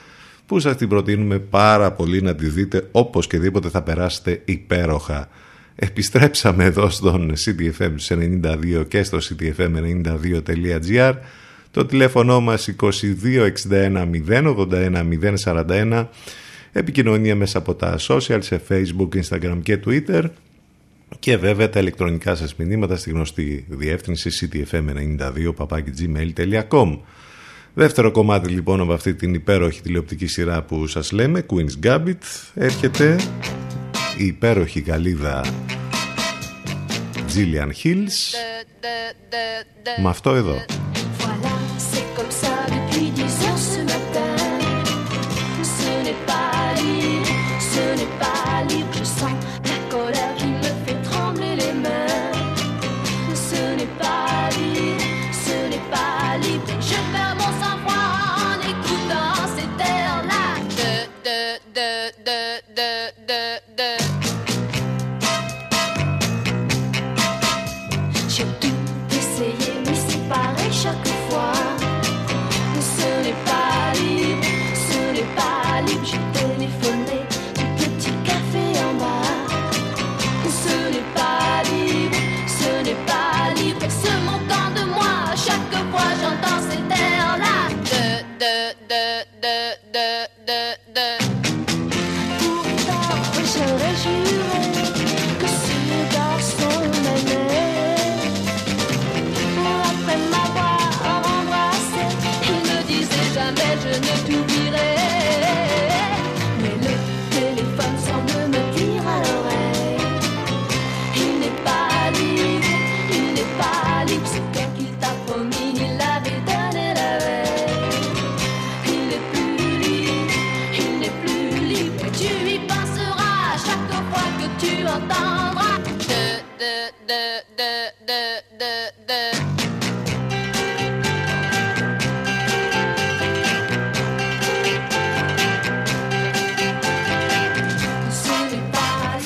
που σας την προτείνουμε πάρα πολύ να τη δείτε όπως και δίποτε θα περάσετε υπέροχα. Επιστρέψαμε εδώ στον CTFM 92 και στο ctfm92.gr το τηλέφωνο μας 2261 081 041 επικοινωνία μέσα από τα social σε facebook, instagram και twitter. Και βέβαια τα ηλεκτρονικά σας μηνύματα στη γνωστή διεύθυνση ctfm92 gmail.com Δεύτερο κομμάτι λοιπόν από αυτή την υπέροχη τηλεοπτική σειρά που σας λέμε Queen's Gambit έρχεται η υπέροχη καλύδα Jillian Hills. Με αυτό εδώ.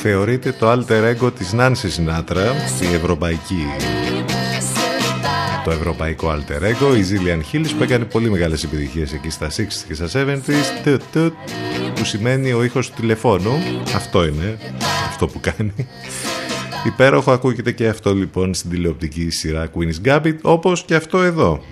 Θεωρείται το alter ego της Nancy Sinatra, η ευρωπαϊκή. Το ευρωπαϊκό alter ego, η Zillian Hills που έκανε πολύ μεγάλες επιτυχίες εκεί στα 60 και στα 70s που σημαίνει ο ήχος του τηλεφώνου. Αυτό είναι, αυτό που κάνει. Υπέροχο ακούγεται και αυτό λοιπόν στην τηλεοπτική σειρά Queen's Gambit όπως και αυτό εδώ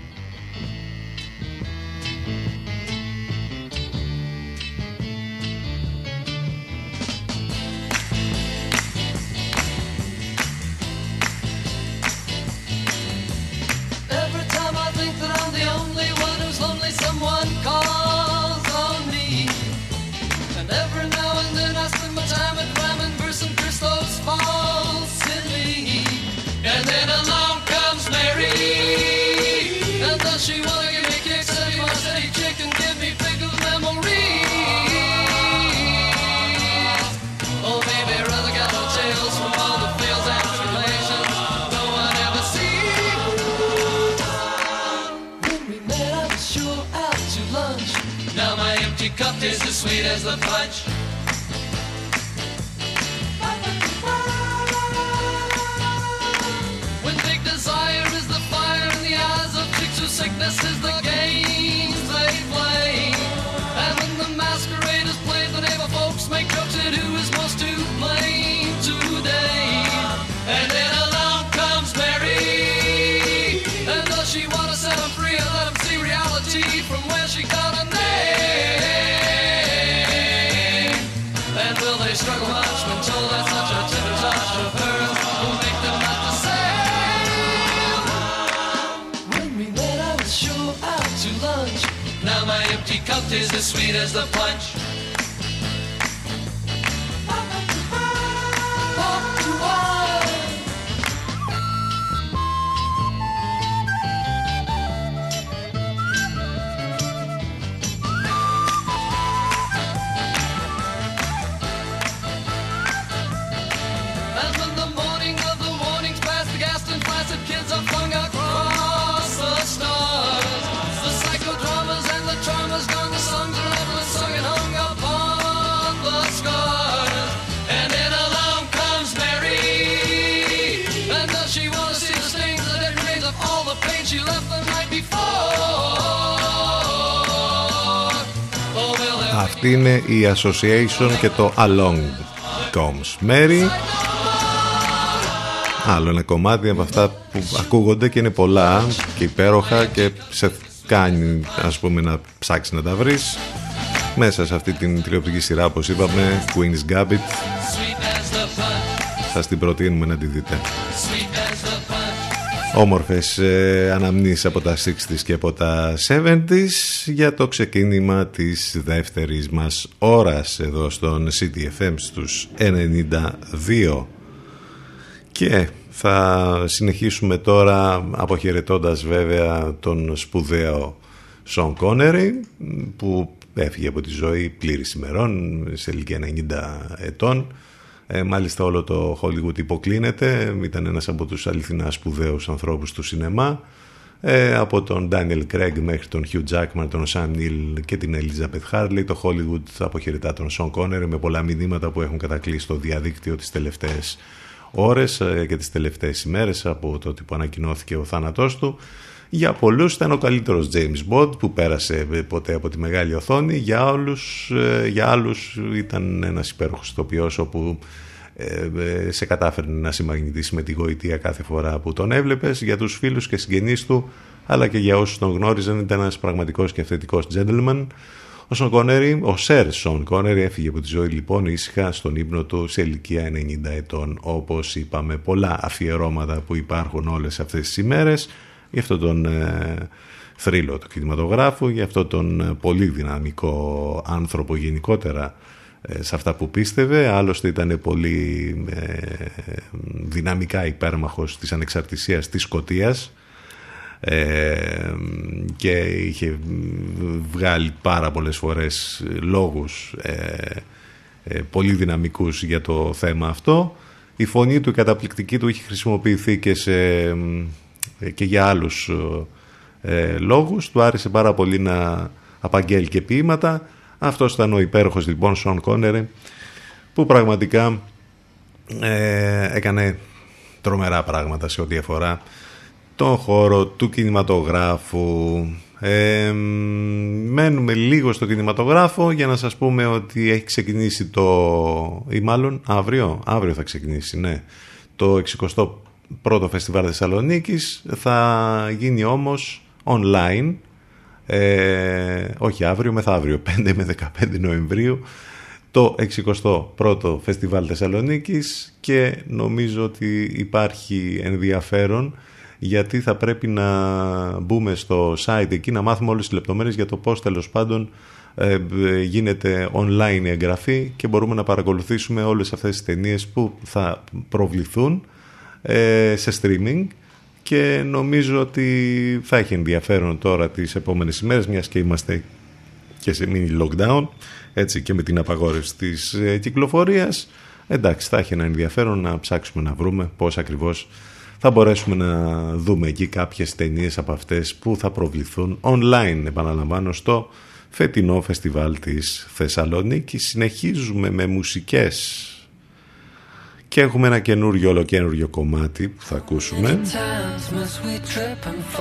Association και το Along Comes. Mary. Άλλο ένα κομμάτι από αυτά που ακούγονται και είναι πολλά και υπέροχα και σε κάνει ας πούμε να ψάξεις να τα βρεις. Μέσα σε αυτή την τηλεοπτική σειρά όπως είπαμε Queen's Gambit. Sweet as the punch, σας την προτείνουμε να τη δείτε Όμορφες ε, αναμνήσεις από τα 60s και από τα 70s για το ξεκίνημα της δεύτερης μας ώρας εδώ στον CTFM στους 92 και θα συνεχίσουμε τώρα αποχαιρετώντας βέβαια τον σπουδαίο Σον Κόνερι που έφυγε από τη ζωή πλήρης ημερών σε ηλικία 90 ετών ε, μάλιστα όλο το Hollywood υποκλίνεται. Ήταν ένας από τους αληθινά σπουδαίους ανθρώπους του σινεμά. Ε, από τον Daniel Craig μέχρι τον Hugh Jackman, τον Sam Neill και την Elizabeth Harley. Το Hollywood αποχαιρετά τον Sean Connery με πολλά μηνύματα που έχουν κατακλείσει στο διαδίκτυο τις τελευταίες ώρες ε, και τις τελευταίες ημέρες από το που ανακοινώθηκε ο θάνατός του για πολλούς ήταν ο καλύτερος James Bond που πέρασε ποτέ από τη μεγάλη οθόνη. Για, όλους, ε, για άλλους ήταν ένας υπέροχος ηθοποιός όπου ε, ε, σε κατάφερε να συμμαγνητήσει με τη γοητεία κάθε φορά που τον έβλεπες. Για τους φίλους και συγγενείς του αλλά και για όσους τον γνώριζαν ήταν ένας πραγματικός και αυθεντικός gentleman. Ο Σον Κόνερι, ο Σερ Σον Κόνερι έφυγε από τη ζωή λοιπόν ήσυχα στον ύπνο του σε ηλικία 90 ετών όπως είπαμε πολλά αφιερώματα που υπάρχουν όλες αυτές τις ημέρες για αυτόν τον ε, θρύλο του κινηματογράφου για αυτόν τον ε, πολύ δυναμικό άνθρωπο γενικότερα ε, σε αυτά που πίστευε. Άλλωστε ήταν πολύ ε, δυναμικά υπέρμαχος της ανεξαρτησίας της Σκοτίας ε, και είχε βγάλει πάρα πολλές φορές λόγους ε, ε, πολύ δυναμικούς για το θέμα αυτό. Η φωνή του η καταπληκτική του είχε χρησιμοποιηθεί και, σε, και για άλλους ε, λόγους του άρεσε πάρα πολύ να απαγγέλει και ποίηματα αυτός ήταν ο υπέροχος λοιπόν Σον Κόνερε που πραγματικά ε, έκανε τρομερά πράγματα σε ό,τι αφορά τον χώρο του κινηματογράφου. Ε, μένουμε λίγο στο κινηματογράφο για να σας πούμε ότι έχει ξεκινήσει το... ή μάλλον αύριο, αύριο θα ξεκινήσει, ναι. Το 61ο Φεστιβάλ Θεσσαλονίκης. Θα γίνει όμως online ε, όχι αύριο, μεθαύριο, 5 με 15 Νοεμβρίου το 61ο Φεστιβάλ Θεσσαλονίκης και νομίζω ότι υπάρχει ενδιαφέρον γιατί θα πρέπει να μπούμε στο site εκεί να μάθουμε όλες τις λεπτομέρειες για το πώς τέλος πάντων ε, γίνεται online η εγγραφή και μπορούμε να παρακολουθήσουμε όλες αυτές τις ταινίες που θα προβληθούν. ε, σε streaming και νομίζω ότι θα έχει ενδιαφέρον τώρα τις επόμενες ημέρες μιας και είμαστε και σε mini lockdown έτσι και με την απαγόρευση της ε, κυκλοφορίας εντάξει θα έχει ένα ενδιαφέρον να ψάξουμε να βρούμε πώς ακριβώς θα μπορέσουμε να δούμε εκεί κάποιες ταινίες από αυτές που θα προβληθούν online, επαναλαμβάνω, στο φετινό φεστιβάλ της Θεσσαλονίκης. Συνεχίζουμε με μουσικές και έχουμε ένα καινούριο ολοκένουργιο κομμάτι που θα ακούσουμε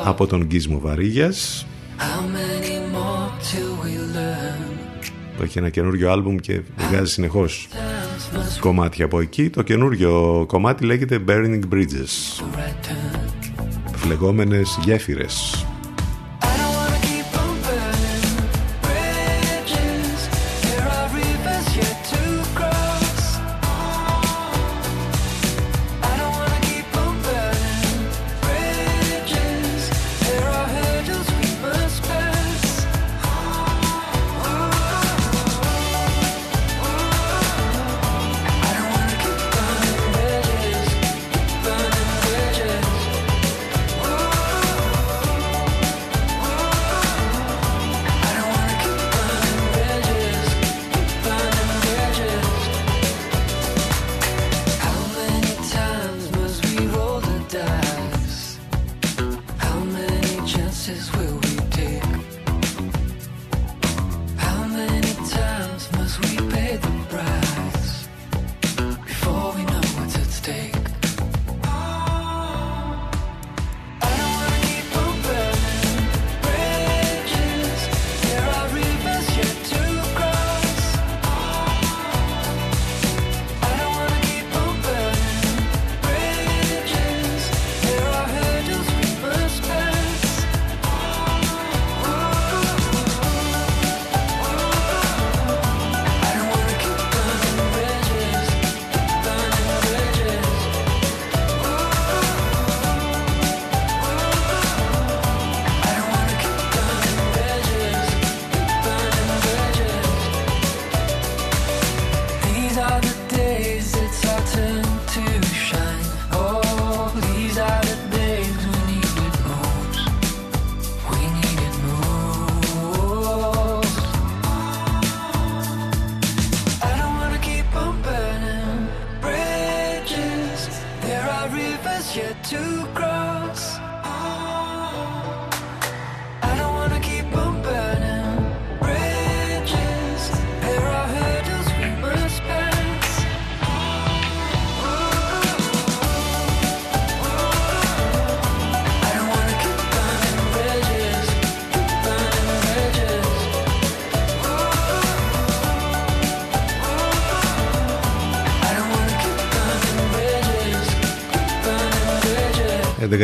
από τον Γκίσμο Βαρύγιας που έχει ένα καινούριο άλμπουμ και βγάζει συνεχώς κομμάτια από εκεί. Το καινούριο κομμάτι λέγεται Burning Bridges. Φλεγόμενες γέφυρες.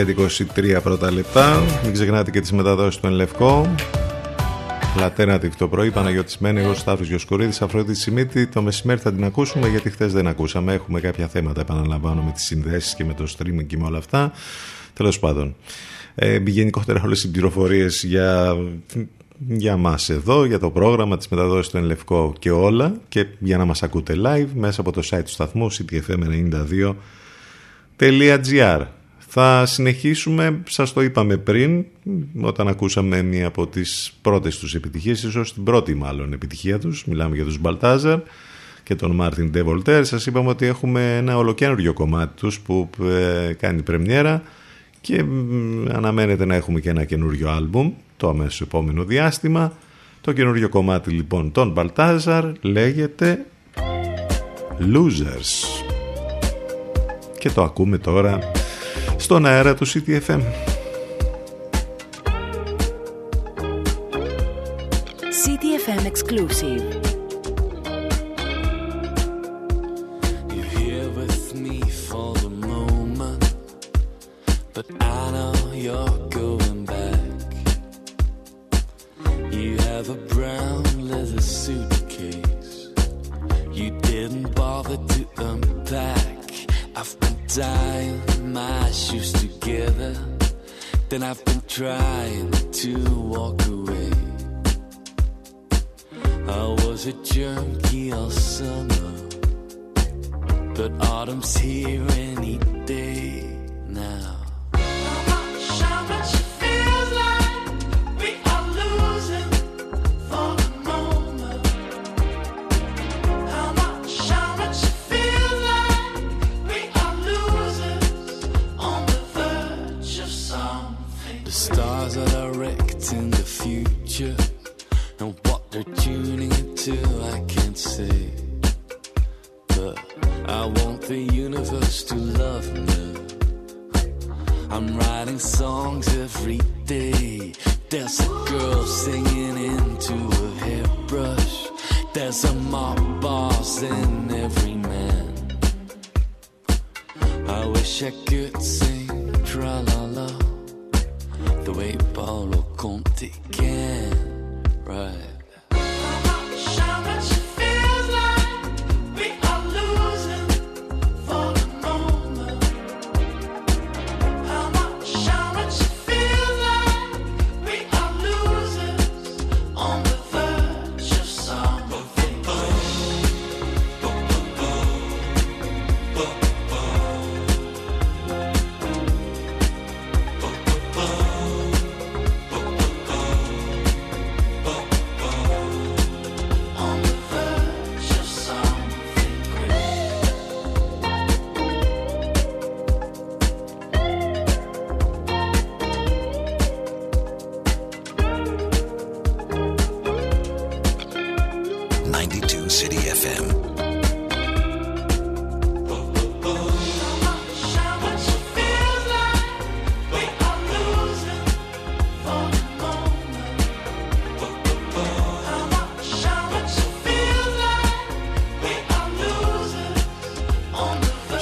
Και 23 πρώτα λεπτά. Μην ξεχνάτε και τις μεταδόσεις του Ενλευκό. Λατέρνα το πρωί, Παναγιώτης Μένεγος, Σταύρος Γιοσκουρίδης, Αφρότη Σιμίτη. Το μεσημέρι θα την ακούσουμε γιατί χθες δεν ακούσαμε. Έχουμε κάποια θέματα, επαναλαμβάνω, με τις συνδέσεις και με το streaming και με όλα αυτά. Τέλος πάντων. Ε, γενικότερα όλες οι πληροφορίες για για μας εδώ, για το πρόγραμμα, της μεταδόσης του Ενλευκό και όλα και για να μας ακούτε live μέσα από το site του σταθμού ctfm92.gr θα συνεχίσουμε, σας το είπαμε πριν, όταν ακούσαμε μία από τις πρώτες τους επιτυχίες, ίσως την πρώτη μάλλον επιτυχία τους, μιλάμε για τους Μπαλτάζαρ και τον Μάρτιν Ντεβολτέρ, σας είπαμε ότι έχουμε ένα ολοκένουργιο κομμάτι τους που ε, κάνει πρεμιέρα και αναμένεται να έχουμε και ένα καινούριο άλμπουμ το αμέσως επόμενο διάστημα. Το καινούριο κομμάτι λοιπόν των Μπαλτάζαρ λέγεται Losers. Και το ακούμε τώρα στον αέρα του CTFM. CTFM exclusive.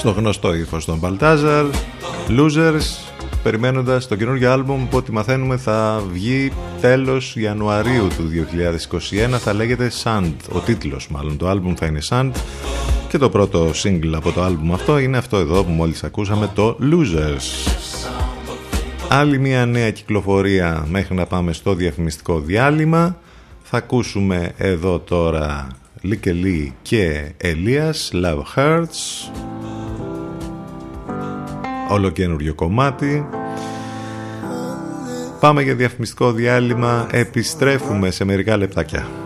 Στο γνωστό ύφος των Baltazar Losers περιμένοντας το καινούργιο άλμπουμ που ό,τι μαθαίνουμε θα βγει τέλος Ιανουαρίου του 2021 θα λέγεται Sand ο τίτλος μάλλον το άλμπουμ θα είναι Sand. Και το πρώτο single από το άλμπουμ αυτό είναι αυτό εδώ που μόλις ακούσαμε το Losers. Άλλη μια νέα κυκλοφορία μέχρι να πάμε στο διαφημιστικό διάλειμμα. Θα ακούσουμε εδώ τώρα Λίκελί και Ελίας Love Hurts όλο καινούριο κομμάτι. Πάμε για διαφημιστικό διάλειμμα. Επιστρέφουμε σε μερικά λεπτάκια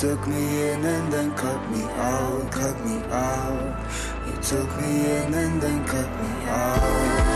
took me in and then cut me out, cut me out. You took me in and then cut me out.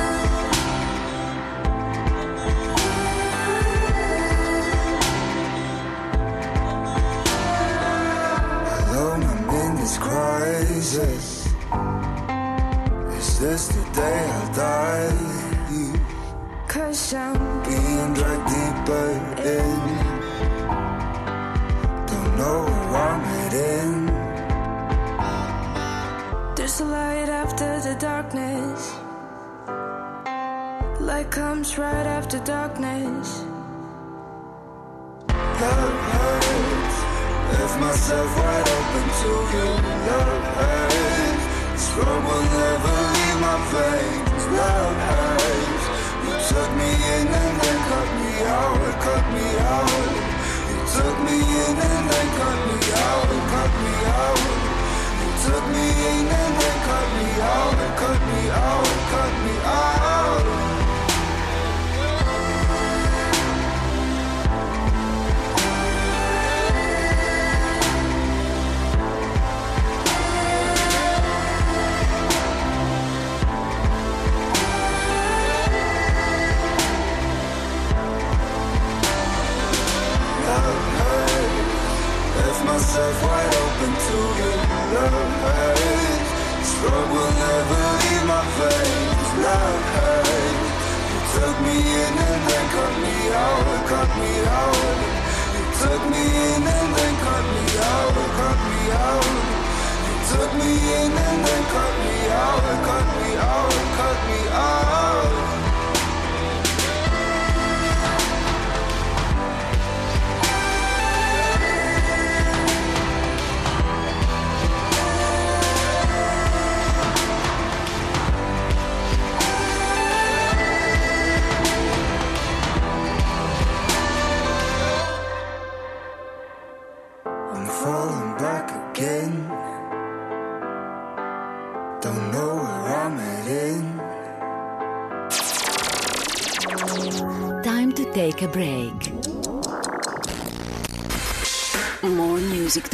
Right after darkness. Love hurts. Left myself wide open to you. Love hurts. Struggle will never leave my veins. Love hurts. You took me in and then cut me out. Cut me out. You took me in and then cut me out. Cut me out. You took me in and then cut me out. Cut me out. Struggle will never leave my. You took me in and then cut me out. Cut me out. You took me in and then cut me out. Cut me out. You took me in and then cut me out, cut me out, cut me out.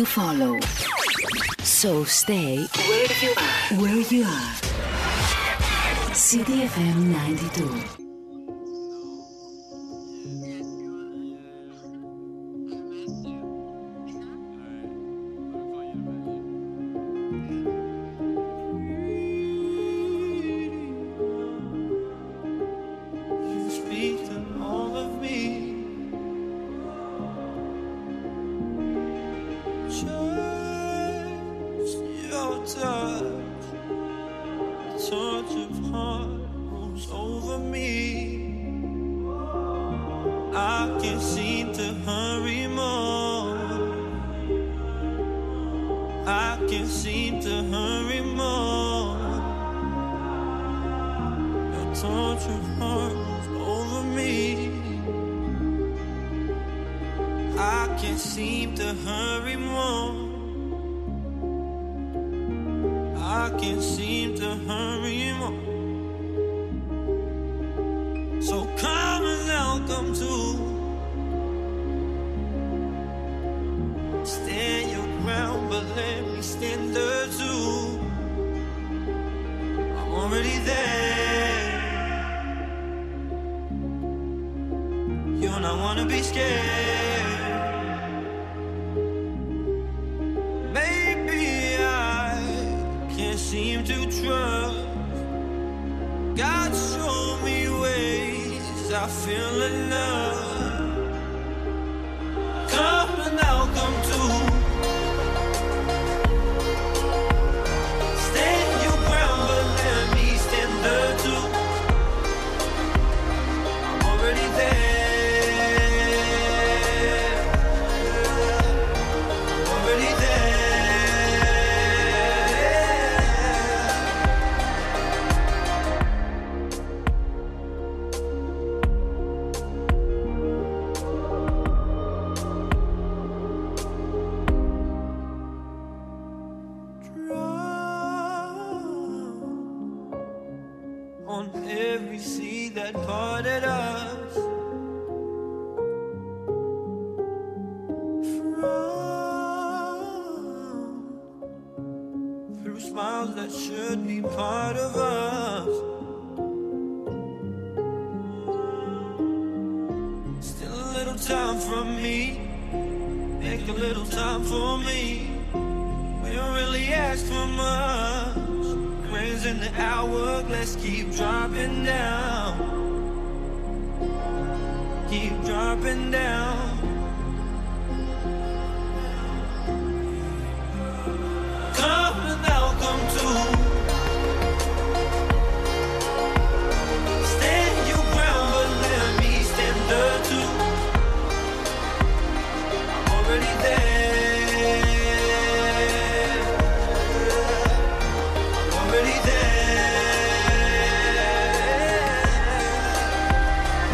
To follow. So stay where you are. Where you are. CDFM 92.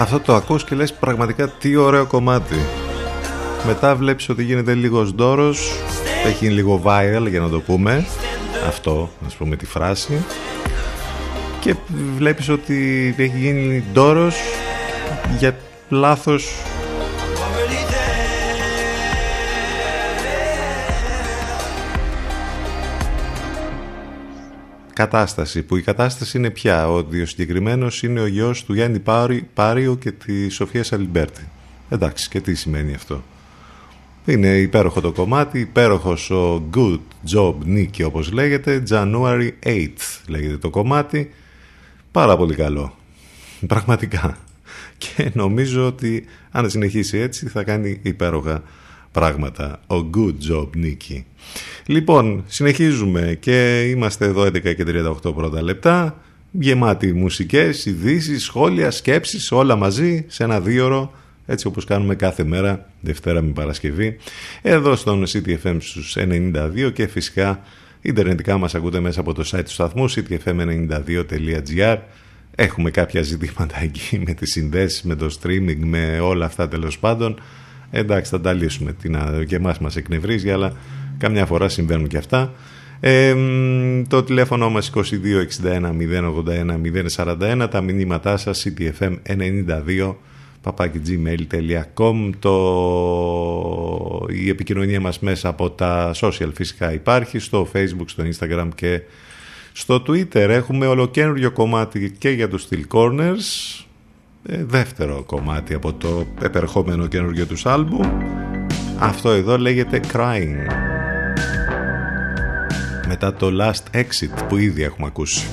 Αυτό το ακούς και λες πραγματικά τι ωραίο κομμάτι. Μετά βλέπεις ότι γίνεται λίγος δώρος, έχει γίνει λίγο viral για να το πούμε. Αυτό, ας πούμε τη φράση. Και βλέπεις ότι έχει γίνει δώρος για λάθος κατάσταση που η κατάσταση είναι πια ότι ο συγκεκριμένος είναι ο γιος του Γιάννη Πάριου και τη Σοφία Αλιμπέρτη. Εντάξει και τι σημαίνει αυτό. Είναι υπέροχο το κομμάτι υπέροχος ο Good Job Nicky όπως λέγεται January 8 λέγεται το κομμάτι. Πάρα πολύ καλό. Πραγματικά. Και νομίζω ότι αν συνεχίσει έτσι θα κάνει υπέροχα πράγματα. Ο Good Job Nicky. Λοιπόν, συνεχίζουμε και είμαστε εδώ 11 και 38 πρώτα λεπτά. Γεμάτοι μουσικές, ειδήσεις, σχόλια, σκέψεις, όλα μαζί σε ένα δίωρο έτσι όπως κάνουμε κάθε μέρα, Δευτέρα με Παρασκευή, εδώ στον CTFM στους 92 και φυσικά ιντερνετικά μας ακούτε μέσα από το site του σταθμού ctfm92.gr Έχουμε κάποια ζητήματα εκεί με τις συνδέσεις, με το streaming, με όλα αυτά τέλος πάντων. Εντάξει, θα τα λύσουμε. Τι να, και εμάς μας εκνευρίζει, αλλά καμιά φορά συμβαίνουν και αυτά. Ε, το τηλέφωνο μας 2261 081 041, τα μηνύματά σας ctfm92 papakigmail.com το... η επικοινωνία μας μέσα από τα social φυσικά υπάρχει στο facebook, στο instagram και στο twitter έχουμε ολοκένουργιο κομμάτι και για τους Steel Corners ε, δεύτερο κομμάτι από το επερχόμενο καινούργιο τους άλμπου αυτό εδώ λέγεται Crying. Μετά το Last Exit που ήδη έχουμε ακούσει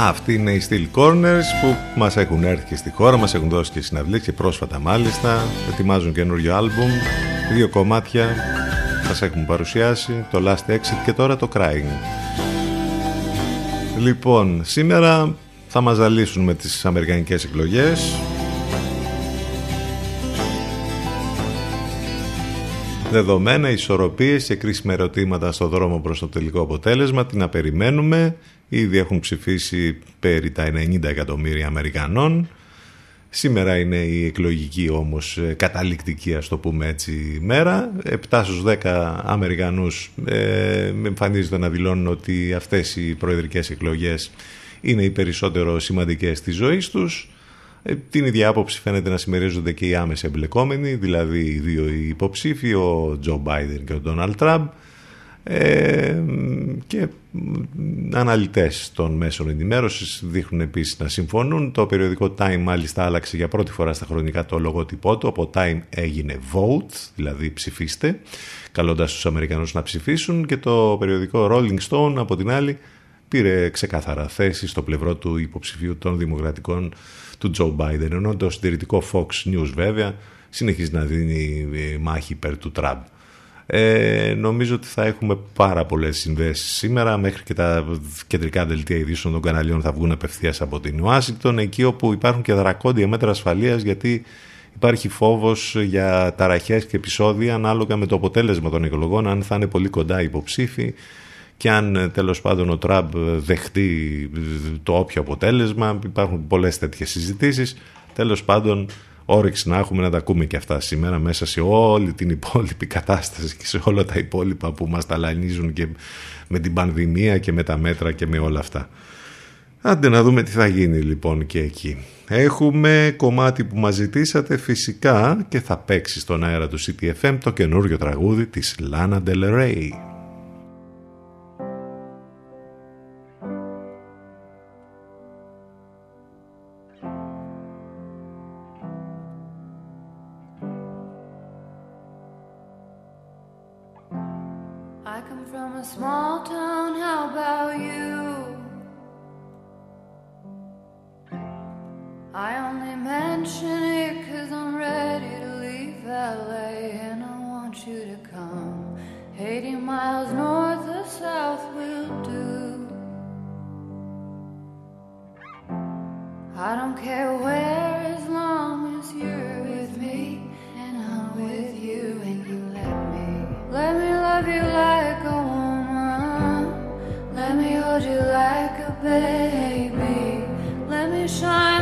Αυτοί είναι οι Steel Corners που μας έχουν έρθει και στη χώρα, μας έχουν δώσει και συναυλίες και πρόσφατα μάλιστα. Ετοιμάζουν καινούριο άλμπουμ, δύο κομμάτια σας έχουμε παρουσιάσει, το Last Exit και τώρα το Crying. Λοιπόν, σήμερα θα μας ζαλίσουν με τις αμερικανικές εκλογές. Δεδομένα, ισορροπίες και κρίσιμα ερωτήματα στο δρόμο προς το τελικό αποτέλεσμα, τι να περιμένουμε; Ήδη έχουν ψηφίσει περί τα 90 εκατομμύρια Αμερικανών. Σήμερα είναι η εκλογική όμως ε, καταληκτική ας το πούμε έτσι μέρα. 7 στους 10 Αμερικανούς ε, εμφανίζεται να δηλώνουν ότι αυτές οι προεδρικές εκλογές είναι οι περισσότερο σημαντικές της ζωής τους. Ε, την ίδια άποψη φαίνεται να συμμερίζονται και οι άμεση εμπλεκόμενοι, δηλαδή οι δύο υποψήφοι, ο Τζο Μπάιντεν και ο Ντόναλτ Τραμπ. Ε, και αναλυτές των μέσων ενημέρωσης δείχνουν επίσης να συμφωνούν. Το περιοδικό Time μάλιστα άλλαξε για πρώτη φορά στα χρονικά το λογότυπό του. Από Time έγινε Vote, δηλαδή ψηφίστε, καλώντας τους Αμερικανούς να ψηφίσουν και το περιοδικό Rolling Stone από την άλλη πήρε ξεκάθαρα θέση στο πλευρό του υποψηφίου των δημοκρατικών του Τζο Biden, ενώ το συντηρητικό Fox News βέβαια συνεχίζει να δίνει μάχη υπέρ του Τραμπ. Ε, νομίζω ότι θα έχουμε πάρα πολλές συνδέσεις σήμερα. Μέχρι και τα κεντρικά δελτία ειδήσεων των καναλιών θα βγουν απευθείας από την Ουάσιγκτον εκεί όπου υπάρχουν και δρακόντια μέτρα ασφαλείας γιατί υπάρχει φόβος για ταραχές και επεισόδια ανάλογα με το αποτέλεσμα των εκλογών αν θα είναι πολύ κοντά υποψήφοι και αν τέλος πάντων ο Τραμπ δεχτεί το όποιο αποτέλεσμα υπάρχουν πολλές τέτοιες συζητήσεις τέλος πάντων όρεξη να έχουμε να τα ακούμε και αυτά σήμερα μέσα σε όλη την υπόλοιπη κατάσταση και σε όλα τα υπόλοιπα που μας ταλανίζουν και με την πανδημία και με τα μέτρα και με όλα αυτά. Άντε να δούμε τι θα γίνει λοιπόν και εκεί. Έχουμε κομμάτι που μας ζητήσατε φυσικά και θα παίξει στον αέρα του CTFM το καινούριο τραγούδι της Lana Del Rey. I don't care where, as long as you're with me, and I'm with you, and you let me. Let me love you like a woman. Let me hold you like a baby. Let me shine.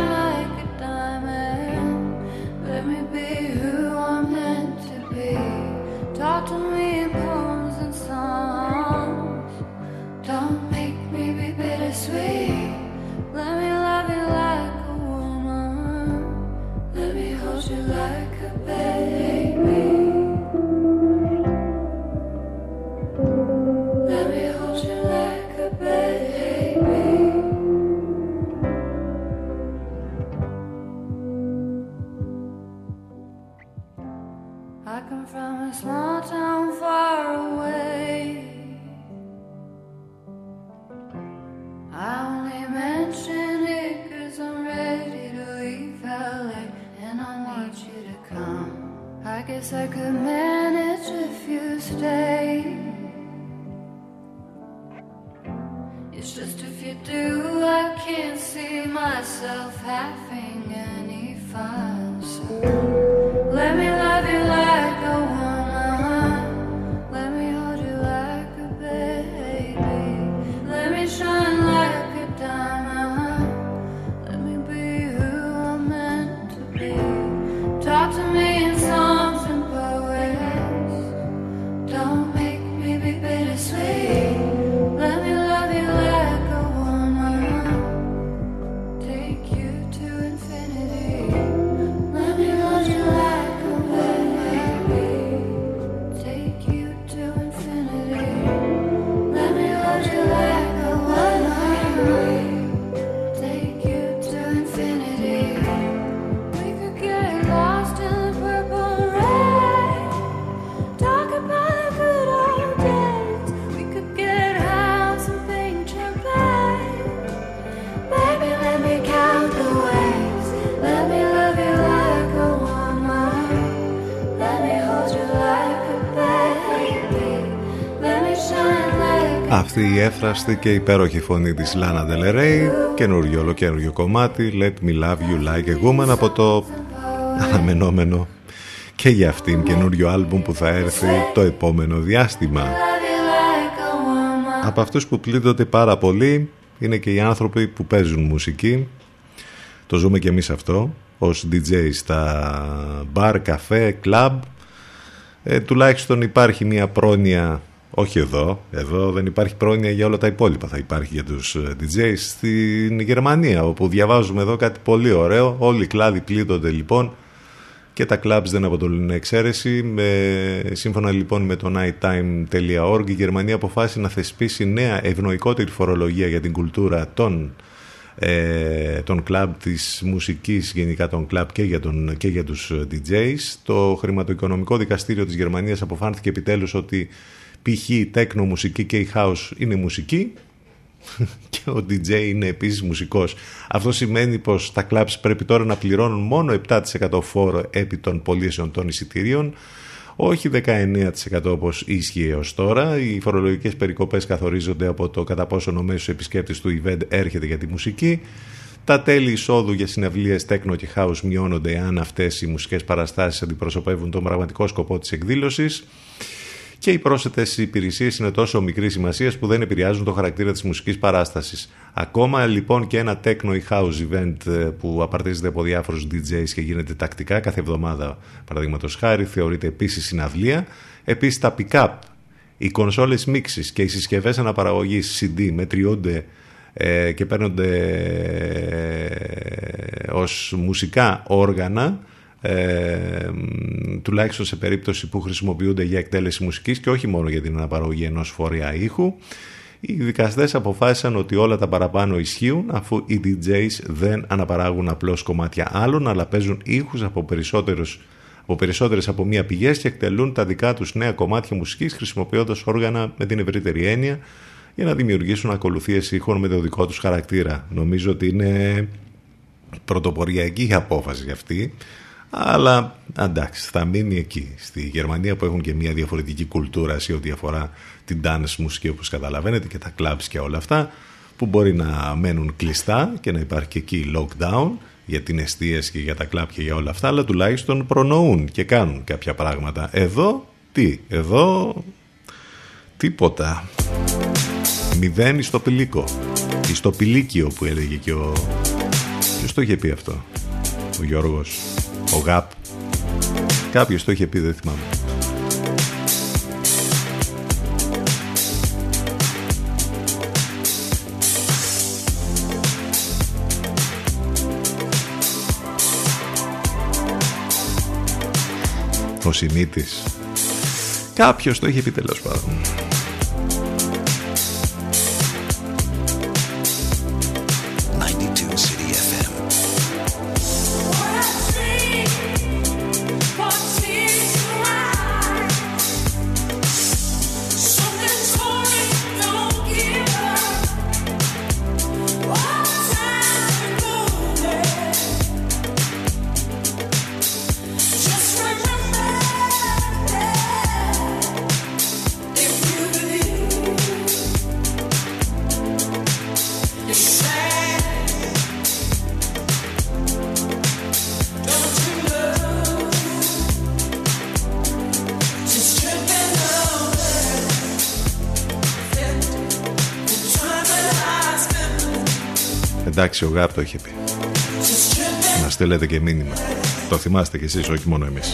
Έφραστη και υπέροχη φωνή της Λάνα Del Rey καινούριο ολοκαινούριο κομμάτι Let Me Love You Like a Woman από το αναμενόμενο. Και για αυτήν καινούριο άλμπουμ που θα έρθει το επόμενο διάστημα. Από αυτούς που πλήττονται πάρα πολύ είναι και οι άνθρωποι που παίζουν μουσική. Το ζούμε και εμείς αυτό ως DJ στα μπαρ, καφέ, κλαμπ. Ε, τουλάχιστον υπάρχει μια πρόνοια όχι εδώ. Εδώ δεν υπάρχει πρόνοια για όλα τα υπόλοιπα. Θα υπάρχει για τους ε, DJs στην Γερμανία, όπου διαβάζουμε εδώ κάτι πολύ ωραίο. Όλοι οι κλάδοι πλήττονται λοιπόν και τα clubs δεν αποτελούν εξαίρεση. Με, σύμφωνα λοιπόν με το nighttime.org η Γερμανία αποφάσισε να θεσπίσει νέα ευνοϊκότερη φορολογία για την κουλτούρα των ε, των κλαμπ της μουσικής γενικά των κλαμπ και για, τον, και για τους DJs το χρηματοοικονομικό δικαστήριο της Γερμανίας αποφάνθηκε επιτέλους ότι π.χ. η τέκνο μουσική και η house είναι μουσική και ο DJ είναι επίσης μουσικός. Αυτό σημαίνει πως τα clubs πρέπει τώρα να πληρώνουν μόνο 7% φόρο επί των πωλήσεων των εισιτήριων όχι 19% όπως ίσχυε έως τώρα. Οι φορολογικές περικοπές καθορίζονται από το κατά πόσο ο μέσος επισκέπτης του event έρχεται για τη μουσική. Τα τέλη εισόδου για συναυλίες techno και house μειώνονται αν αυτές οι μουσικές παραστάσεις αντιπροσωπεύουν τον πραγματικό σκοπό της εκδήλωσης και οι πρόσθετες υπηρεσίες είναι τόσο μικρή σημασίας που δεν επηρεάζουν το χαρακτήρα της μουσικής παράστασης. Ακόμα λοιπόν και ένα techno ή house event ε, που απαρτίζεται από διάφορους DJs και γίνεται τακτικά κάθε εβδομάδα, παραδείγματος χάρη, θεωρείται επίσης συναυλία. Επίσης τα pick-up, οι κονσόλες μίξης και οι συσκευές αναπαραγωγής CD μετριούνται ε, και παίρνονται ε, ως μουσικά όργανα ε, τουλάχιστον σε περίπτωση που χρησιμοποιούνται για εκτέλεση μουσικής και όχι μόνο για την αναπαραγωγή ενός φορέα ήχου. Οι δικαστές αποφάσισαν ότι όλα τα παραπάνω ισχύουν αφού οι DJs δεν αναπαράγουν απλώς κομμάτια άλλων αλλά παίζουν ήχους από, περισσότερους, από περισσότερες από μία πηγές και εκτελούν τα δικά τους νέα κομμάτια μουσικής χρησιμοποιώντας όργανα με την ευρύτερη έννοια για να δημιουργήσουν ακολουθίες ήχων με το δικό τους χαρακτήρα. Νομίζω ότι είναι πρωτοποριακή η απόφαση αυτή αλλά εντάξει, θα μείνει εκεί. Στη Γερμανία που έχουν και μια διαφορετική κουλτούρα σε ό,τι αφορά την dance μουσική όπως καταλαβαίνετε και τα clubs και όλα αυτά που μπορεί να μένουν κλειστά και να υπάρχει και εκεί lockdown για την εστίες και για τα club και για όλα αυτά αλλά τουλάχιστον προνοούν και κάνουν κάποια πράγματα. Εδώ τι, εδώ τίποτα. Μηδέν στο πηλίκο. Στο πηλίκιο που έλεγε και ο... Ποιος το είχε πει αυτό, ο Γιώργος; Ο ΓΑΠ. Κάποιος το είχε πει, δεν θυμάμαι. Ο Σιμίτης. Κάποιος το είχε πει τέλος πάντων. Εντάξει, ο Γάπ το είχε πει. Να στέλνετε και μήνυμα. Το θυμάστε κι εσείς, όχι μόνο εμείς.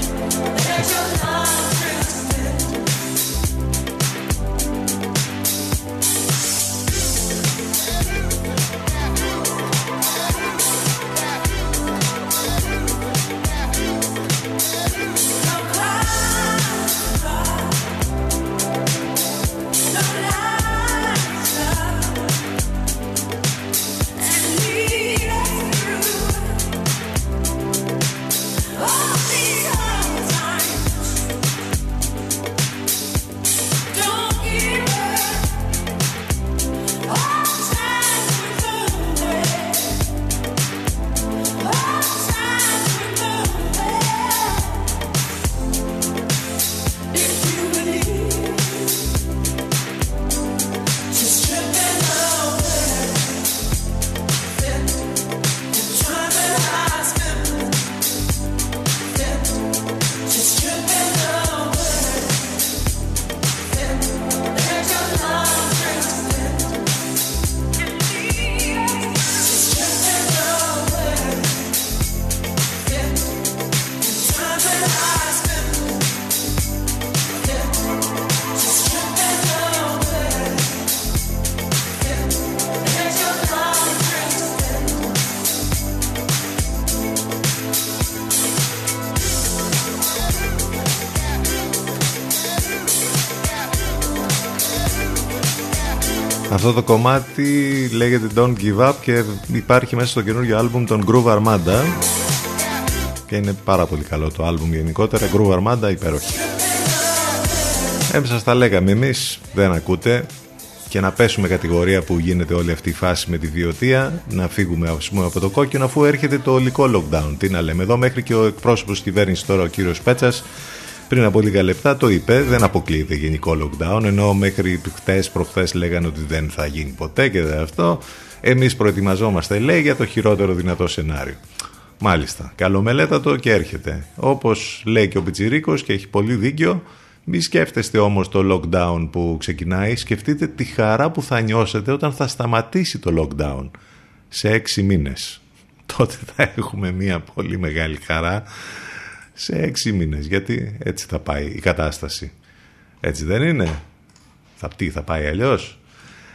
Αυτό το κομμάτι λέγεται Don't Give Up και υπάρχει μέσα στο καινούργιο άλμπουμ των Groove Armada. Και είναι πάρα πολύ καλό το άλμπουμ γενικότερα. Groove Armada υπέροχη. Εμείς σας τα λέγαμε εμείς δεν ακούτε. Και να πέσουμε κατηγορία που γίνεται όλη αυτή η φάση με τη βιωτεία να φύγουμε πούμε, από το κόκκινο αφού έρχεται το ολικό lockdown. Τι να λέμε εδώ μέχρι και ο εκπρόσωπος της κυβέρνησης τώρα ο κύριος Πέτσας πριν από λίγα λεπτά το είπε, δεν αποκλείεται γενικό lockdown, ενώ μέχρι χτες προχθές λέγανε ότι δεν θα γίνει ποτέ και δεν αυτό. Εμείς προετοιμαζόμαστε, λέει, για το χειρότερο δυνατό σενάριο. Μάλιστα. Καλομελέτατο και έρχεται. Όπως λέει και ο Πιτσυρίκο και έχει πολύ δίκιο, μη σκέφτεστε όμως το lockdown που ξεκινάει, σκεφτείτε τη χαρά που θα νιώσετε όταν θα σταματήσει το lockdown σε έξι μήνες. Τότε θα έχουμε μια πολύ μεγάλη χαρά σε έξι μήνες, γιατί έτσι θα πάει η κατάσταση. Έτσι δεν είναι; Θα, τι θα πάει αλλιώς;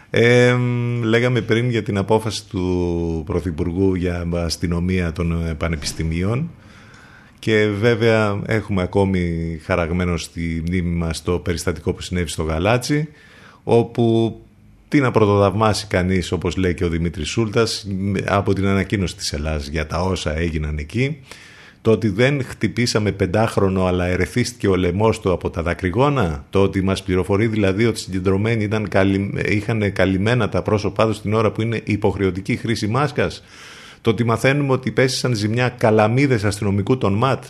Ε, λέγαμε πριν για την απόφαση του Πρωθυπουργού για αστυνομία των πανεπιστημίων και βέβαια έχουμε ακόμη χαραγμένο στη μνήμη μας το περιστατικό που συνέβη στο Γαλάτσι όπου τι να πρωτοδαυμάσει κανείς όπως λέει και ο Δημήτρης Σούλτας από την ανακοίνωση της Ελλάδας για τα όσα έγιναν εκεί το ότι δεν χτυπήσαμε πεντάχρονο αλλά ερεθίστηκε ο λαιμός του από τα δακρυγόνα, το ότι μας πληροφορεί δηλαδή ότι οι συγκεντρωμένοι ήταν είχαν καλυμμένα τα πρόσωπά τους την ώρα που είναι υποχρεωτική χρήση μάσκας, το ότι μαθαίνουμε ότι πέσησαν ζημιά καλαμίδες αστυνομικού των ΜΑΤ,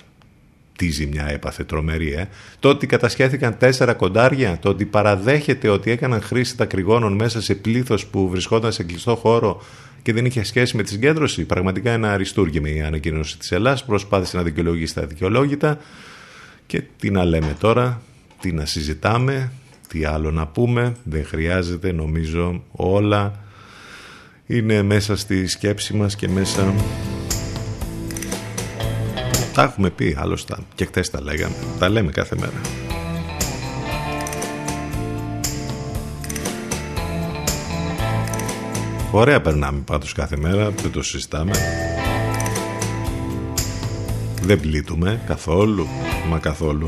τι ζημιά έπαθε τρομερή, ε. Το ότι κατασχέθηκαν τέσσερα κοντάρια, το ότι παραδέχεται ότι έκαναν χρήση δακρυγόνων μέσα σε πλήθος που βρισκόταν σε κλειστό χώρο και δεν είχε σχέση με τη συγκέντρωση. Πραγματικά ένα αριστούργημα η ανακοίνωση της Ελλάδα. Προσπάθησε να δικαιολογήσει τα δικαιολόγητα. Και τι να λέμε τώρα, τι να συζητάμε, τι άλλο να πούμε. Δεν χρειάζεται, νομίζω όλα είναι μέσα στη σκέψη μας και μέσα... Τα έχουμε πει άλλωστε και χτες τα λέγαμε. Τα λέμε κάθε μέρα. Ωραία περνάμε πάντως κάθε μέρα, δεν το συζητάμε. Δεν πλήττουμε καθόλου, μα καθόλου.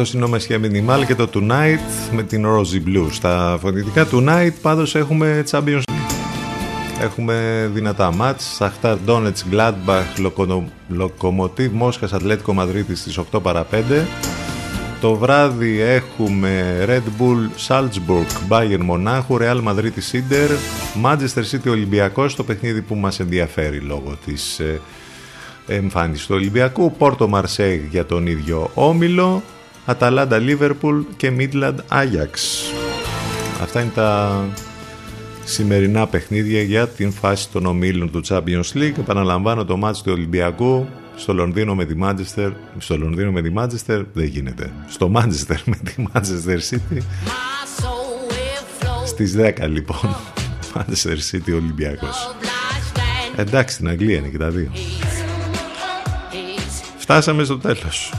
Αυτό είναι ο Μεσχέ Minimal και το Tonight με την Rosy Blue. Στα φωνητικά Tonight πάντως έχουμε Champions Έχουμε δυνατά μάτς, Σαχτάρ Ντόνετς, Gladbach, Lokomotiv, Μόσχας, Ατλέτικο Μαδρίτης στις 8 παρα 5. Το βράδυ έχουμε Red Bull, Salzburg, Bayern Μονάχου, Real Madrid, Σίντερ, Manchester City Ολυμπιακός, το παιχνίδι που μας ενδιαφέρει λόγω της ε, εμφάνισης του Ολυμπιακού, Πόρτο Μαρσέγ για τον ίδιο όμιλο, Αταλάντα Λίβερπουλ και Μίτλαντ Άγιαξ. Αυτά είναι τα σημερινά παιχνίδια για την φάση των ομίλων του Champions League. Επαναλαμβάνω το μάτι του Ολυμπιακού στο Λονδίνο με τη Manchester. Στο Λονδίνο με τη Manchester δεν γίνεται. Στο Manchester με τη Manchester City. Στις 10 λοιπόν. Manchester City Ολυμπιακός. Εντάξει, στην Αγγλία είναι και τα δύο. Φτάσαμε στο τέλος.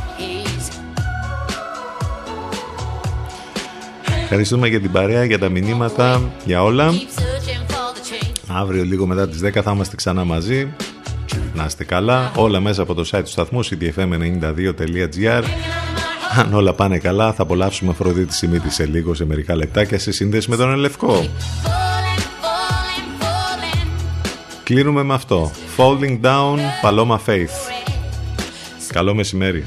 Ευχαριστούμε για την παρέα, για τα μηνύματα, για όλα. Αύριο λίγο μετά τις 10 θα είμαστε ξανά μαζί. Να είστε καλά. Όλα μέσα από το site του σταθμού cdfm92.gr Αν όλα πάνε καλά θα απολαύσουμε Αφροδίτη Σιμίτη σε λίγο σε μερικά λεπτάκια σε σύνδεση με τον Ελευκό. Κλείνουμε με αυτό. Falling Down, Paloma Faith. Καλό μεσημέρι.